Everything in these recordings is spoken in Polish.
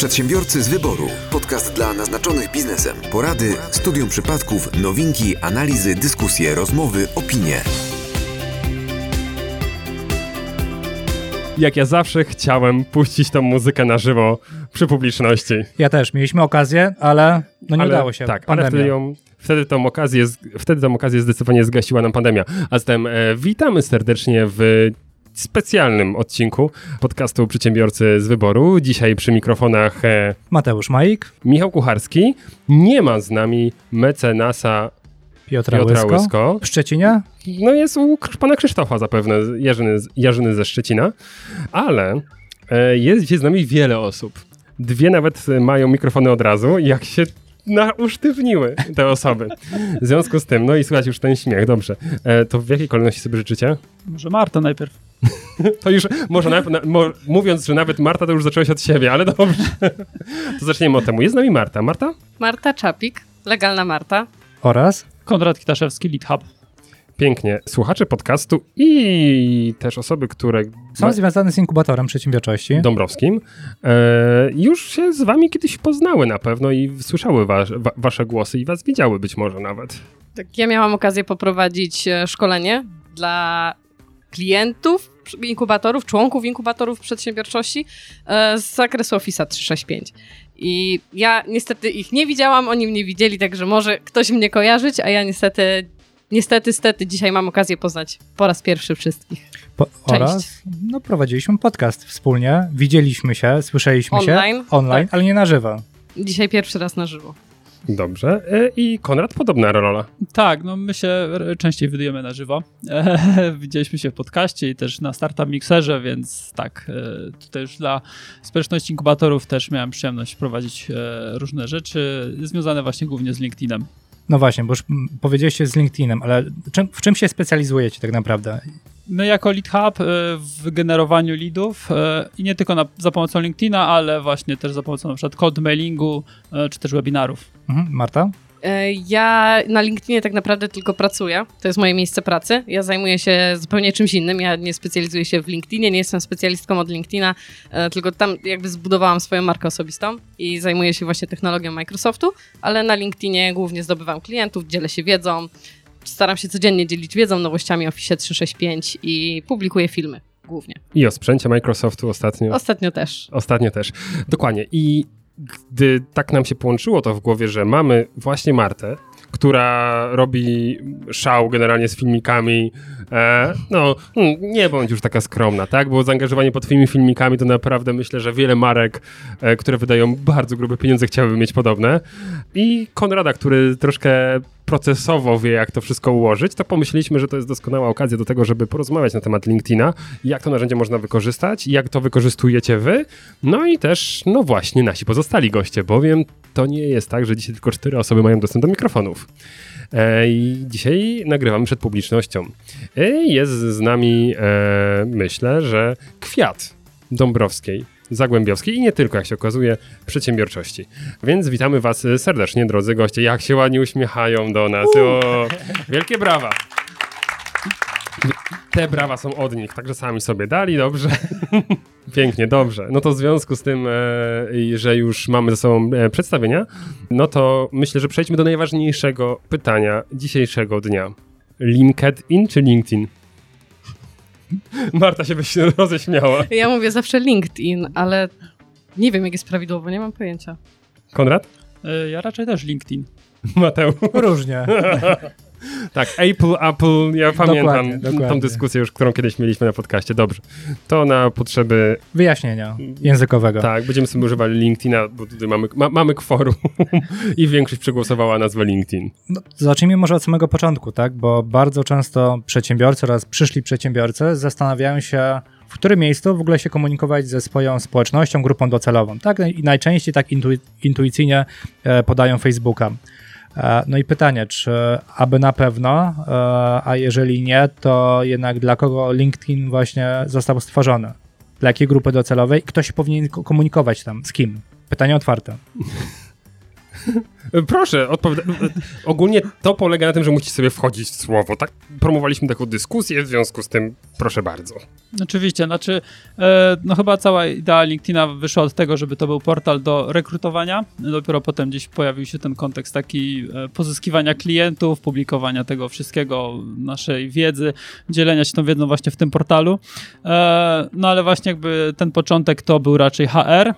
Przedsiębiorcy z wyboru. Podcast dla naznaczonych biznesem. Porady, studium przypadków, nowinki, analizy, dyskusje, rozmowy, opinie. Jak ja zawsze chciałem puścić tą muzykę na żywo przy publiczności. Ja też. Mieliśmy okazję, ale no nie ale, udało się. Tak, Pandemia. ale wtedy, ją, wtedy, tą okazję, wtedy tą okazję zdecydowanie zgasiła nam pandemia. A zatem e, witamy serdecznie w specjalnym odcinku podcastu Przedsiębiorcy z Wyboru. Dzisiaj przy mikrofonach e, Mateusz Majik, Michał Kucharski. Nie ma z nami mecenasa Piotra, Piotra Łysko. Łysko. W Szczecinie? No jest u pana Krzysztofa zapewne, Jarzyny, Jarzyny ze Szczecina, ale e, jest dzisiaj z nami wiele osób. Dwie nawet e, mają mikrofony od razu, jak się na, usztywniły te osoby. W związku z tym, no i słychać już ten śmiech, dobrze. E, to w jakiej kolejności sobie życzycie? Może Marta najpierw. To już, może nawet, na, mo, mówiąc, że nawet Marta, to już zaczęłaś od siebie, ale dobrze. To zaczniemy od temu. Jest z nami Marta. Marta? Marta Czapik, legalna Marta. Oraz? Konrad Kitaszewski, Lead Hub. Pięknie. Słuchacze podcastu i też osoby, które Są związane z inkubatorem przedsiębiorczości. Dąbrowskim, e, już się z wami kiedyś poznały na pewno i słyszały wa wa wasze głosy i was widziały być może nawet. Tak, ja miałam okazję poprowadzić e, szkolenie dla klientów inkubatorów, członków inkubatorów przedsiębiorczości e, z zakresu Office 365. I ja niestety ich nie widziałam, oni mnie widzieli, także może ktoś mnie kojarzyć, a ja niestety, niestety, stety dzisiaj mam okazję poznać po raz pierwszy wszystkich. Po, oraz no, prowadziliśmy podcast wspólnie. Widzieliśmy się, słyszeliśmy Online, się online, tak. ale nie na żywo. Dzisiaj pierwszy raz na żywo. Dobrze. E, I Konrad, podobna rola. Tak, no my się częściej wydajemy na żywo. Widzieliśmy się w podcaście i też na Startup Mixerze, więc tak, e, tutaj już dla społeczności inkubatorów też miałem przyjemność prowadzić e, różne rzeczy związane właśnie głównie z LinkedInem. No właśnie, bo już powiedzieliście z LinkedInem, ale czym, w czym się specjalizujecie tak naprawdę? My jako Lead Hub e, w generowaniu leadów e, i nie tylko na, za pomocą LinkedIna, ale właśnie też za pomocą na przykład cold mailingu e, czy też webinarów. Mhm. Marta? E, Ja na LinkedInie tak naprawdę tylko pracuję. To jest moje miejsce pracy. Ja zajmuję się zupełnie czymś innym. Ja nie specjalizuję się w LinkedInie, nie jestem specjalistką od LinkedIna, e, tylko tam jakby zbudowałam swoją markę osobistą i zajmuję się właśnie technologią Microsoftu, ale na LinkedInie głównie zdobywam klientów, dzielę się wiedzą. Staram się codziennie dzielić wiedzą, nowościami Office 365 i publikuję filmy głównie. I o sprzęcie Microsoftu ostatnio. Ostatnio też. Ostatnio też. Dokładnie. I gdy tak nam się połączyło to w głowie, że mamy właśnie Martę, która robi szał generalnie z filmikami, e, no mm, nie bądź już taka skromna, tak? Bo zaangażowanie pod twoimi filmikami to naprawdę myślę, że wiele marek, e, które wydają bardzo grube pieniądze chciałyby mieć podobne. I Konrada, który troszkę procesowo wie, jak to wszystko ułożyć, to pomyśleliśmy, że to jest doskonała okazja do tego, żeby porozmawiać na temat LinkedIna, jak to narzędzie można wykorzystać, jak to wykorzystujecie wy, no i też, no właśnie, nasi pozostali goście, bowiem to nie jest tak, że dzisiaj tylko cztery osoby mają dostęp do mikrofonów. E, I dzisiaj nagrywamy przed publicznością. E, Jest z nami, e, myślę, że kwiat Dąbrowskiej, Zagłębiowskiej i nie tylko, jak się okazuje, przedsiębiorczości. Więc witamy Was serdecznie, drodzy goście. Jak się ładnie uśmiechają do nas. O, wielkie brawa. Te brawa są od nich, także sami sobie dali, dobrze. Pięknie, dobrze. No to w związku z tym, e, że już mamy ze sobą e, przedstawienia, no to myślę, że przejdźmy do najważniejszego pytania dzisiejszego dnia. LinkedIn czy LinkedIn? Marta się byś roześmiała. Ja mówię zawsze LinkedIn, ale nie wiem, jak jest prawidłowo, nie mam pojęcia. Konrad? E, Ja raczej też LinkedIn. Mateusz? Różnie. Tak, Apple, Apple, ja pamiętam Dokładnie, dokładnie. tą dyskusję już, którą kiedyś mieliśmy na podcaście. Dobrze. To na potrzeby, Wyjaśnienia językowego. tak, będziemy sobie używali LinkedIna, bo tutaj mamy, ma, mamy kworum i większość przegłosowała nazwę LinkedIn. No, zacznijmy może od samego początku, tak? Bo bardzo często przedsiębiorcy oraz przyszli przedsiębiorcy zastanawiają się, w którym miejscu w ogóle się komunikować ze swoją społecznością, grupą docelową. Tak? I najczęściej tak intui- intuicyjnie e, podają Facebooka. E, No i pytanie, czy aby na pewno, e, a jeżeli nie, to jednak dla kogo LinkedIn właśnie został stworzony? Dla jakiej grupy docelowej? Kto się powinien ko- komunikować tam? Z kim? Pytanie otwarte. Proszę, odpowiada. Ogólnie to polega na tym, że musisz sobie wchodzić w słowo. Tak promowaliśmy taką dyskusję, w związku z tym proszę bardzo. Oczywiście, znaczy, e, no chyba cała idea LinkedIna wyszła od tego, żeby to był portal do rekrutowania. Dopiero potem gdzieś pojawił się ten kontekst taki e, pozyskiwania klientów, publikowania tego wszystkiego, naszej wiedzy, dzielenia się tą wiedzą właśnie w tym portalu. E, no ale właśnie jakby ten początek to był raczej HR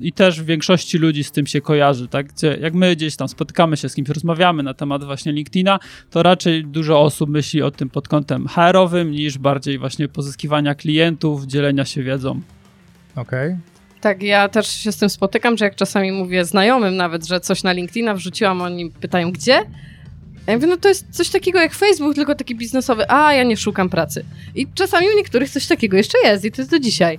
i też w większości ludzi z tym się kojarzy, tak? Gdzie jak my gdzieś tam spotykamy się z kimś, rozmawiamy na temat właśnie LinkedIna, to raczej dużo osób myśli o tym pod kątem HR-owym niż bardziej właśnie pozyskiwania klientów, dzielenia się wiedzą. Okej. Okay. Tak, ja też się z tym spotykam, że jak czasami mówię znajomym nawet, że coś na LinkedIna wrzuciłam, oni pytają gdzie? Ja mówię, no to jest coś takiego jak Facebook, tylko taki biznesowy. A, ja nie szukam pracy. I czasami u niektórych coś takiego jeszcze jest i to jest do dzisiaj.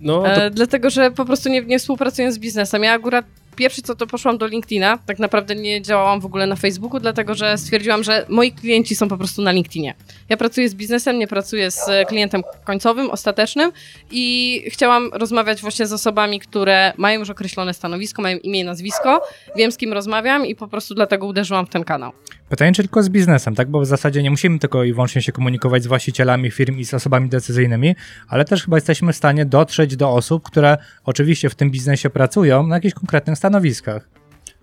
No, to... e, dlatego, że po prostu nie, nie współpracuję z biznesem. Ja akurat pierwszy co to poszłam do LinkedIna. Tak naprawdę nie działałam w ogóle na Facebooku, dlatego że stwierdziłam, że moi klienci są po prostu na LinkedInie. Ja pracuję z biznesem, nie pracuję z klientem końcowym, ostatecznym i chciałam rozmawiać właśnie z osobami, które mają już określone stanowisko, mają imię i nazwisko, wiem z kim rozmawiam i po prostu dlatego uderzyłam w ten kanał. Pytanie, czy tylko z biznesem, tak? Bo w zasadzie nie musimy tylko i wyłącznie się komunikować z właścicielami firm i z osobami decyzyjnymi, ale też chyba jesteśmy w stanie dotrzeć do osób, które oczywiście w tym biznesie pracują na jakichś konkretnych stanowiskach.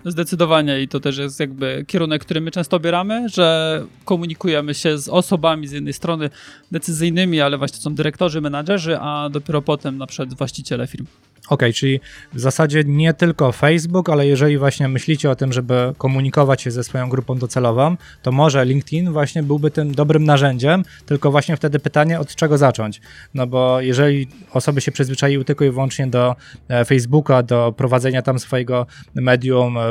Zdecydowanie i to też jest jakby kierunek, który my często bieramy, że komunikujemy się z osobami z jednej strony decyzyjnymi, ale właśnie są dyrektorzy, menadżerzy, a dopiero potem na przykład właściciele firm. OK, czyli w zasadzie nie tylko Facebook, ale jeżeli właśnie myślicie o tym, żeby komunikować się ze swoją grupą docelową, to może LinkedIn właśnie byłby tym dobrym narzędziem, tylko właśnie wtedy pytanie, od czego zacząć. No bo jeżeli osoby się przyzwyczaiły tylko i wyłącznie do e, Facebooka, do prowadzenia tam swojego medium, e,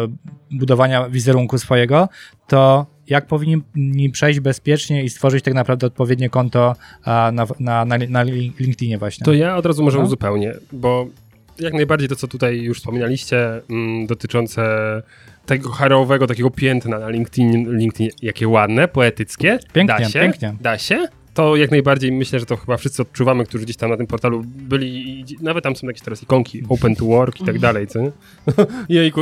budowania wizerunku swojego, to jak powinni przejść bezpiecznie i stworzyć tak naprawdę odpowiednie konto na, na, na, na LinkedInie właśnie? To ja od razu może no? uzupełnię, bo jak najbardziej to, co tutaj już wspominaliście, mm, dotyczące tego harowego takiego piętna na LinkedIn, LinkedIn, jakie ładne, poetyckie. Pięknie, da się, pięknie. Da się? To jak najbardziej myślę, że to chyba wszyscy odczuwamy, którzy gdzieś tam na tym portalu byli i nawet tam są jakieś teraz ikonki, open to work i tak dalej, co Jejku,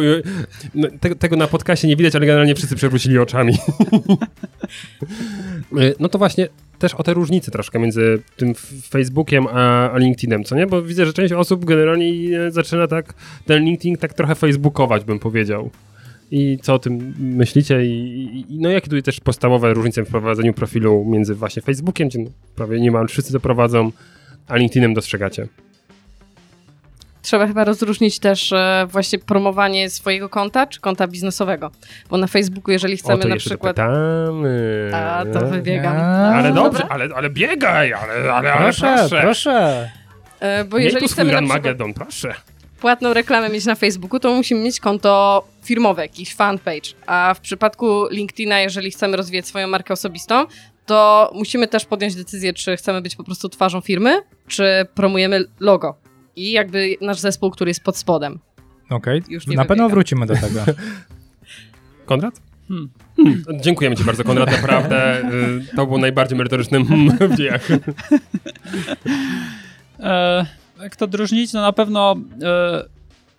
no, tego, tego na podcastie nie widać, ale generalnie wszyscy przewrócili oczami. no to właśnie też o te różnice troszkę między tym Facebookiem a, a, LinkedInem, co nie? Bo widzę, że część osób generalnie zaczyna tak ten LinkedIn tak trochę facebookować, bym powiedział. I co o tym myślicie? I, i no jakie tutaj też podstawowe różnice w prowadzeniu profilu między właśnie Facebookiem, gdzie prawie niemal wszyscy to prowadzą, a LinkedInem dostrzegacie? trzeba chyba rozróżnić też e, właśnie promowanie swojego konta, czy konta biznesowego. Bo na Facebooku, jeżeli chcemy o, na przykład. Dopytamy. A, to wybiegam. Ale dobrze, ale, ale biegaj, ale, ale, ale proszę. proszę. proszę. E, bo jeżeli chcemy. Na Magedon, proszę. Płatną reklamę mieć na Facebooku, to musimy mieć konto firmowe, jakiś fanpage. A w przypadku LinkedIna, jeżeli chcemy rozwijać swoją markę osobistą, to musimy też podjąć decyzję, czy chcemy być po prostu twarzą firmy, czy promujemy logo i jakby nasz zespół, który jest pod spodem. Okej, okay. na pewno wrócimy do tego. Konrad? Hmm. Hmm. Dziękujemy Ci bardzo, Konrad, naprawdę. Y, to był najbardziej merytoryczny w dziejach. E, jak to odróżnić? No na pewno e,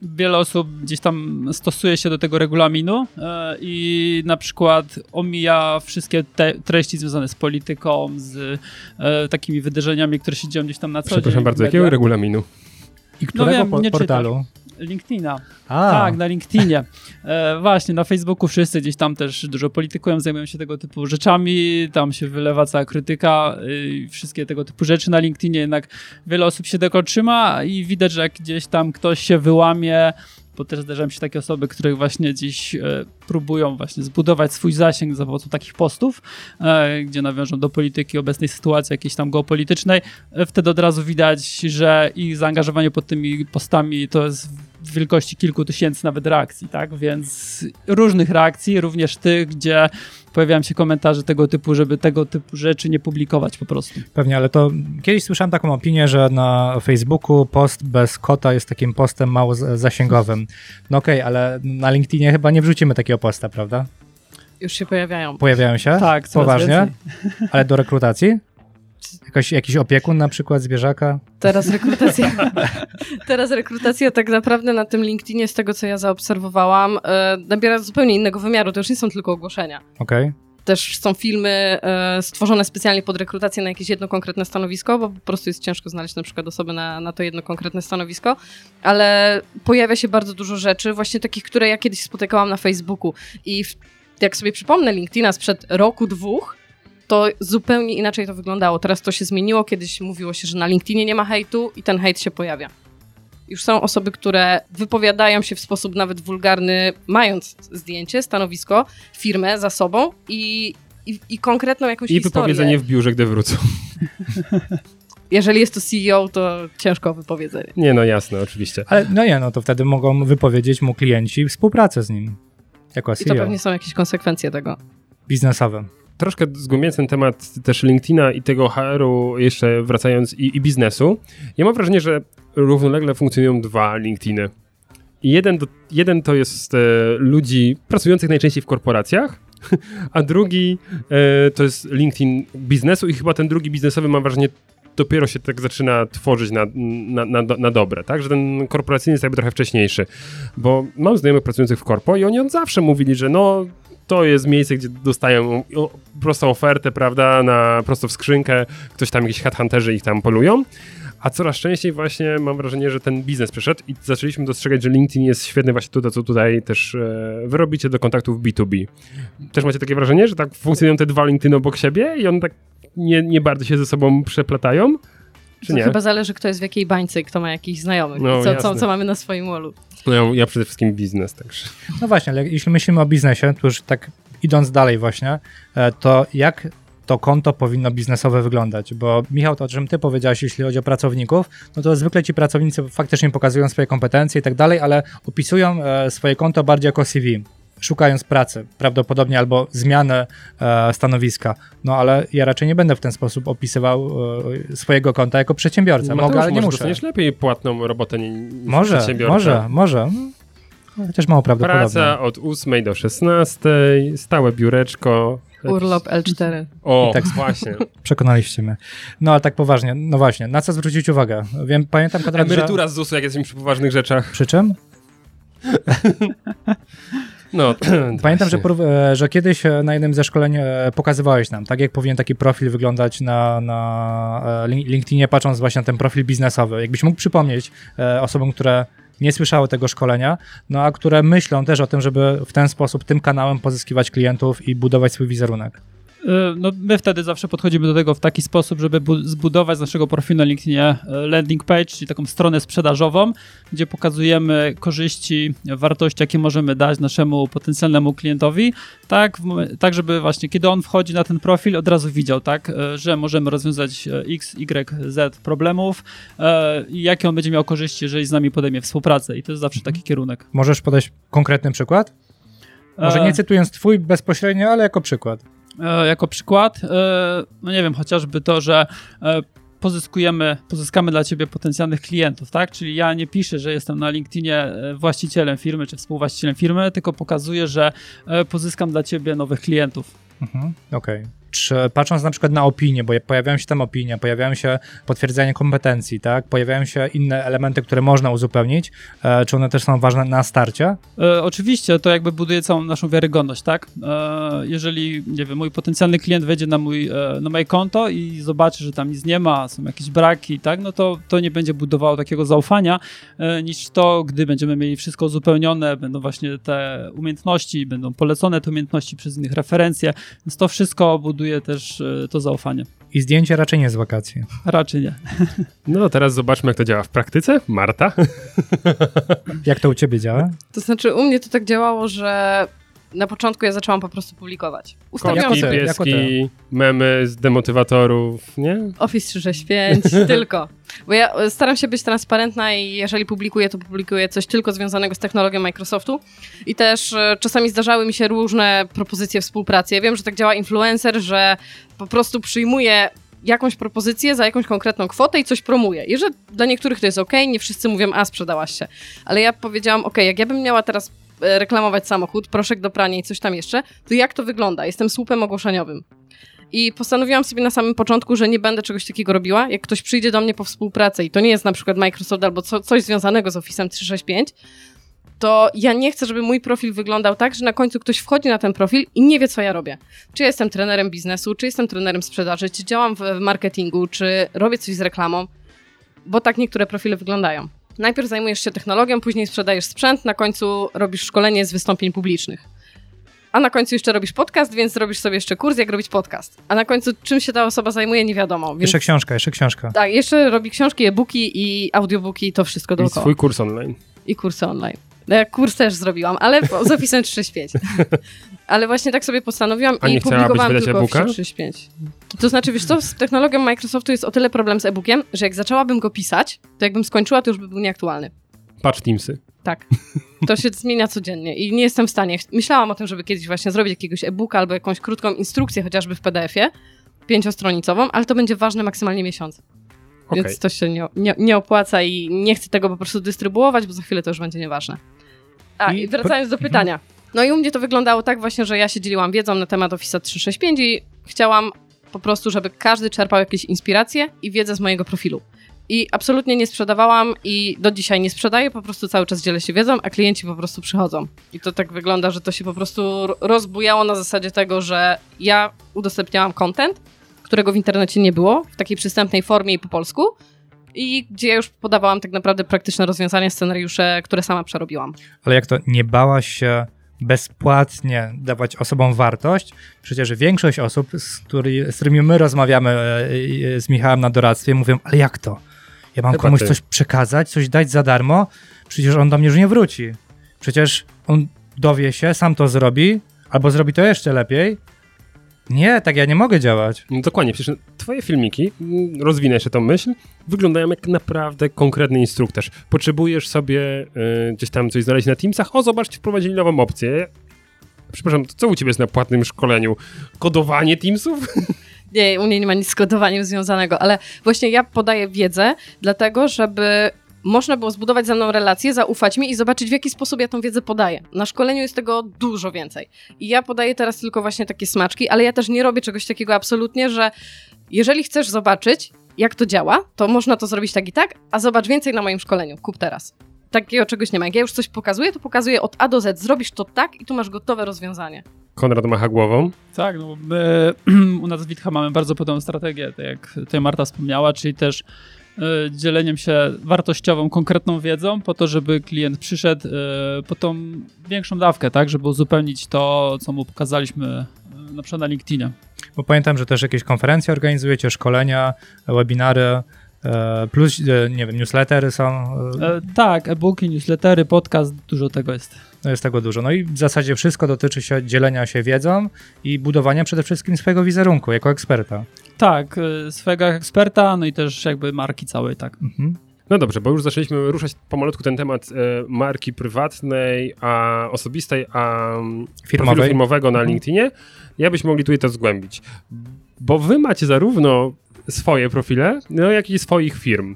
wiele osób gdzieś tam stosuje się do tego regulaminu e, i na przykład omija wszystkie te treści związane z polityką, z e, takimi wydarzeniami, które się dzieją gdzieś tam na co Przepraszam dzień. bardzo, jakiego regulaminu? I którego no wiem, po portalu? LinkedIna. A. Tak, na LinkedInie. E, właśnie, na Facebooku wszyscy gdzieś tam też dużo politykują, zajmują się tego typu rzeczami, tam się wylewa cała krytyka i wszystkie tego typu rzeczy. Na LinkedInie jednak wiele osób się tego trzyma i widać, że jak gdzieś tam ktoś się wyłamie, bo też zdarzają się takie osoby, które właśnie dziś e, próbują właśnie zbudować swój zasięg za pomocą takich postów, e, gdzie nawiążą do polityki, obecnej sytuacji jakiejś tam geopolitycznej. E, wtedy od razu widać, że ich zaangażowanie pod tymi postami to jest w wielkości kilku tysięcy nawet reakcji, tak? Więc różnych reakcji, również tych, gdzie pojawiają się komentarze tego typu, żeby tego typu rzeczy nie publikować po prostu. Pewnie, ale to kiedyś słyszałem taką opinię, że na Facebooku post bez kota jest takim postem mało zasięgowym. No okej, okay, ale na LinkedInie chyba nie wrzucimy takiego posta, prawda? Już się pojawiają. Pojawiają się? Tak, Poważnie? Więcej. Ale do rekrutacji? Jakoś, jakiś opiekun na przykład zwierzaka? Teraz rekrutacja. Teraz rekrutacja tak naprawdę na tym LinkedInie, z tego co ja zaobserwowałam, e, nabiera zupełnie innego wymiaru. To już nie są tylko ogłoszenia. Okej. Też są filmy e, stworzone specjalnie pod rekrutację na jakieś jedno konkretne stanowisko, bo po prostu jest ciężko znaleźć na przykład osobę na, na to jedno konkretne stanowisko, ale pojawia się bardzo dużo rzeczy, właśnie takich, które ja kiedyś spotykałam na Facebooku i w, jak sobie przypomnę LinkedIna sprzed roku, dwóch, to zupełnie inaczej to wyglądało. Teraz to się zmieniło, kiedyś mówiło się, że na LinkedInie nie ma hejtu i ten hejt się pojawia. Już są osoby, które wypowiadają się w sposób nawet wulgarny, mając zdjęcie, stanowisko, firmę za sobą i, i, i konkretną jakąś I historię. wypowiedzenie w biurze, gdy wrócą. Jeżeli jest to CEO, to ciężko wypowiedzenie. Nie, no jasne, oczywiście. Ale no nie, no to wtedy mogą wypowiedzieć mu klienci współpracę z nim. Jako I to CEO pewnie są jakieś konsekwencje tego. biznesowe. Troszkę zgłębiając ten temat też LinkedIna i tego HR-u, jeszcze wracając i, i biznesu, ja mam wrażenie, że równolegle funkcjonują dwa LinkedIny. Jeden, do, jeden to jest e, ludzi pracujących najczęściej w korporacjach, a drugi e, to jest LinkedIn biznesu i chyba ten drugi biznesowy mam wrażenie dopiero się tak zaczyna tworzyć na, na, na, na dobre, tak? Że ten korporacyjny jest jakby trochę wcześniejszy. Bo mam znajomych pracujących w korpo i oni od zawsze mówili, że no to jest miejsce, gdzie dostają prostą ofertę, prawda, na prosto w skrzynkę, ktoś tam, jakiś headhunterzy ich tam polują. A coraz częściej właśnie mam wrażenie, że ten biznes przyszedł i zaczęliśmy dostrzegać, że LinkedIn jest świetny właśnie tutaj, co tutaj też e, do kontaktów B2B. Też macie takie wrażenie, że tak funkcjonują te dwa LinkedIny obok siebie i one tak nie, nie bardzo się ze sobą przeplatają? Czy To nie? chyba zależy, kto jest w jakiej bańce i kto ma jakichś znajomych. No, co, co, co mamy na swoim wallu. No ja, ja przede wszystkim biznes, także. No właśnie, ale jeśli myślimy o biznesie, to już tak idąc dalej właśnie, e, to jak to konto powinno biznesowe wyglądać? Bo Michał, to o czym ty powiedziałeś, jeśli chodzi o pracowników, no to zwykle ci pracownicy faktycznie pokazują swoje kompetencje i tak dalej, ale opisują e, swoje konto bardziej jako CV. Szukając pracy, prawdopodobnie albo zmiany e, stanowiska. No ale ja raczej nie będę w ten sposób opisywał e, swojego konta jako przedsiębiorca. Mogę, ale nie może muszę. dostaniesz lepiej płatną robotę niż Może, przedsiębiorca. może, może. No, Chociaż mało prawdopodobne. Praca od 8 do 16, stałe biureczko. Urlop L4. O, I tak- właśnie. Przekonaliście mnie. No ale tak poważnie, no właśnie, na co zwrócić uwagę? Wiem, pamiętam Konrad, że... Emerytura z ZUS-u, jak jesteśmy przy poważnych rzeczach. Przy czym? No, Pamiętam, że, e, że kiedyś e, na jednym ze szkoleń e, pokazywałeś nam, tak jak powinien taki profil wyglądać na, na Lin- LinkedInie, patrząc właśnie na ten profil biznesowy. Jakbyś mógł przypomnieć osobom, które nie słyszały tego szkolenia, no a które myślą też o tym, żeby w ten sposób, tym kanałem pozyskiwać klientów i budować swój wizerunek. Y, No, my wtedy zawsze podchodzimy do tego w taki sposób, żeby bu- zbudować z naszego profilu na LinkedInie e, landing page, czyli taką stronę sprzedażową, gdzie pokazujemy korzyści, wartości, jakie możemy dać naszemu potencjalnemu klientowi, tak, tak żeby właśnie kiedy on wchodzi na ten profil, od razu widział, tak, e, że możemy rozwiązać e, X, Y, Z problemów e, i jakie on będzie miał korzyści, jeżeli z nami podejmie współpracę. I to jest zawsze taki kierunek. Możesz podać konkretny przykład? Może E, nie cytując twój bezpośrednio, ale jako przykład. E, jako przykład, e, no nie wiem, chociażby to, że e, pozyskujemy, pozyskamy dla ciebie potencjalnych klientów, tak? Czyli ja nie piszę, że jestem na LinkedInie właścicielem firmy czy współwłaścicielem firmy, tylko pokazuję, że pozyskam dla ciebie nowych klientów. Mhm, Okej. Czy patrząc na przykład na opinie, bo pojawiają się tam opinie, pojawiają się potwierdzenie kompetencji, tak? Pojawiają się inne elementy, które można uzupełnić. E, czy one też są ważne na starcie? E, oczywiście to jakby buduje całą naszą wiarygodność, tak? E, jeżeli, nie wiem, mój potencjalny klient wejdzie na, mój, e, na moje konto i zobaczy, że tam nic nie ma, są jakieś braki, tak? No to to nie będzie budowało takiego zaufania, e, niż to, gdy będziemy mieli wszystko uzupełnione, będą właśnie te umiejętności, będą polecone te umiejętności przez innych referencje, więc to wszystko buduje też e, to zaufanie. I zdjęcie raczej nie z wakacji. Raczej nie. No to teraz zobaczmy, jak to działa w praktyce. Marta? Jak to u ciebie działa? To znaczy, u mnie to tak działało, że na początku ja zaczęłam po prostu publikować. Ustawiłam Kotki, jako pieski, memy z demotywatorów, nie? Office 365, tylko. Bo ja e, staram się być transparentna i jeżeli publikuję, to publikuję coś tylko związanego z technologią Microsoftu. I też e, czasami zdarzały mi się różne propozycje współpracy. Ja wiem, że tak działa influencer, że po prostu przyjmuje jakąś propozycję za jakąś konkretną kwotę i coś promuje. I że dla niektórych to jest ok, nie wszyscy mówią, a sprzedałaś się. Ale ja powiedziałam, ok, jak ja bym miała teraz reklamować samochód, proszek do prania i coś tam jeszcze, to jak to wygląda? Jestem słupem ogłoszeniowym. I postanowiłam sobie na samym początku, że nie będę czegoś takiego robiła. Jak ktoś przyjdzie do mnie po współpracę i to nie jest na przykład Microsoft albo co, coś związanego z Office 365, to ja nie chcę, żeby mój profil wyglądał tak, że na końcu ktoś wchodzi na ten profil i nie wie, co ja robię. Czy jestem trenerem biznesu, czy jestem trenerem sprzedaży, czy działam w marketingu, czy robię coś z reklamą, bo tak niektóre profile wyglądają. Najpierw zajmujesz się technologią, później sprzedajesz sprzęt, na końcu robisz szkolenie z wystąpień publicznych. A na końcu jeszcze robisz podcast, więc robisz sobie jeszcze kurs, jak robić podcast. A na końcu czym się ta osoba zajmuje, nie wiadomo. Więc... Jeszcze książka, jeszcze książka. Tak, jeszcze robi książki, e-booki i audiobooki, to wszystko I dookoła. swój kurs online. I kursy online. No ja kurs też zrobiłam, ale z Office 365. ale właśnie tak sobie postanowiłam A i publikowałam tylko e-booka? Office 365. To znaczy, wiesz co, z technologią Microsoftu jest o tyle problem z e-bookiem, że jak zaczęłabym go pisać, to jakbym skończyła, to już by był nieaktualny. Patrz Teamsy. Tak. To się zmienia codziennie i nie jestem w stanie. Myślałam o tym, żeby kiedyś właśnie zrobić jakiegoś e-booka albo jakąś krótką instrukcję, chociażby w PDF-ie, pięciostronicową, ale to będzie ważne maksymalnie miesiąc. Okej. Więc to się nie, nie, nie opłaca i nie chcę tego po prostu dystrybuować, bo za chwilę to już będzie nieważne. A, I- i wracając do pytania. No i u mnie to wyglądało tak właśnie, że ja się dzieliłam wiedzą na temat Office 365 i chciałam po prostu, żeby każdy czerpał jakieś inspiracje i wiedzę z mojego profilu. I absolutnie nie sprzedawałam i do dzisiaj nie sprzedaję, po prostu cały czas dzielę się wiedzą, a klienci po prostu przychodzą. I to tak wygląda, że to się po prostu ro- rozbujało na zasadzie tego, że ja udostępniałam content, którego w internecie nie było, w takiej przystępnej formie i po polsku, i gdzie ja już podawałam tak naprawdę praktyczne rozwiązania, scenariusze, które sama przerobiłam. Ale jak to, nie bałaś się bezpłatnie dawać osobom wartość? Przecież większość osób, z, który, z którymi my rozmawiamy e, e, z Michałem na doradztwie, mówią, ale jak to? Ja mam Chyba komuś ty. coś przekazać, coś dać za darmo? Przecież on do mnie już nie wróci. Przecież on dowie się, sam to zrobi, albo zrobi to jeszcze lepiej. Nie, tak ja nie mogę działać. No dokładnie, przecież twoje filmiki, mm, rozwinę jeszcze tą myśl, wyglądają jak naprawdę konkretny instruktaż. Potrzebujesz sobie y, gdzieś tam coś znaleźć na Teamsach, o zobaczcie, wprowadzili nową opcję. Przepraszam, to co u ciebie jest na płatnym szkoleniu? Kodowanie Teamsów? Nie, u mnie nie ma nic z kodowaniem związanego, ale właśnie ja podaję wiedzę, dlatego żeby można było zbudować ze mną relację, zaufać mi i zobaczyć, w jaki sposób ja tą wiedzę podaję. Na szkoleniu jest tego dużo więcej. I ja podaję teraz tylko właśnie takie smaczki, ale ja też nie robię czegoś takiego absolutnie, że jeżeli chcesz zobaczyć, jak to działa, to można to zrobić tak i tak, a zobacz więcej na moim szkoleniu. Kup teraz. Takiego czegoś nie ma. Jak ja już coś pokazuję, to pokazuję od A do Z. Zrobisz to tak i tu masz gotowe rozwiązanie. Konrad macha głową. Tak, no my u nas w Witcha mamy bardzo podobną strategię, tak jak tutaj Marta wspomniała, czyli też dzieleniem się wartościową, konkretną wiedzą po to, żeby klient przyszedł e, po tą większą dawkę, tak, żeby uzupełnić to, co mu pokazaliśmy e, na przykład na LinkedInie. Bo pamiętam, że też jakieś konferencje organizujecie, szkolenia, webinary, e, plus, e, nie wiem, newslettery są. e, E, tak, e-booki, newslettery, podcast, dużo tego jest. No jest tego dużo. No i w zasadzie wszystko dotyczy się dzielenia się wiedzą i budowania przede wszystkim swojego wizerunku jako eksperta. Tak, e, swojego eksperta, no i też jakby marki całej, tak. Mhm. No dobrze, bo już zaczęliśmy ruszać pomalutku ten temat e, marki prywatnej, a osobistej, a mm, Firmowej. firmowego na Mhm. LinkedInie. Ja byśmy mogli tutaj to zgłębić. Bo wy macie zarówno swoje profile, no jak i swoich firm.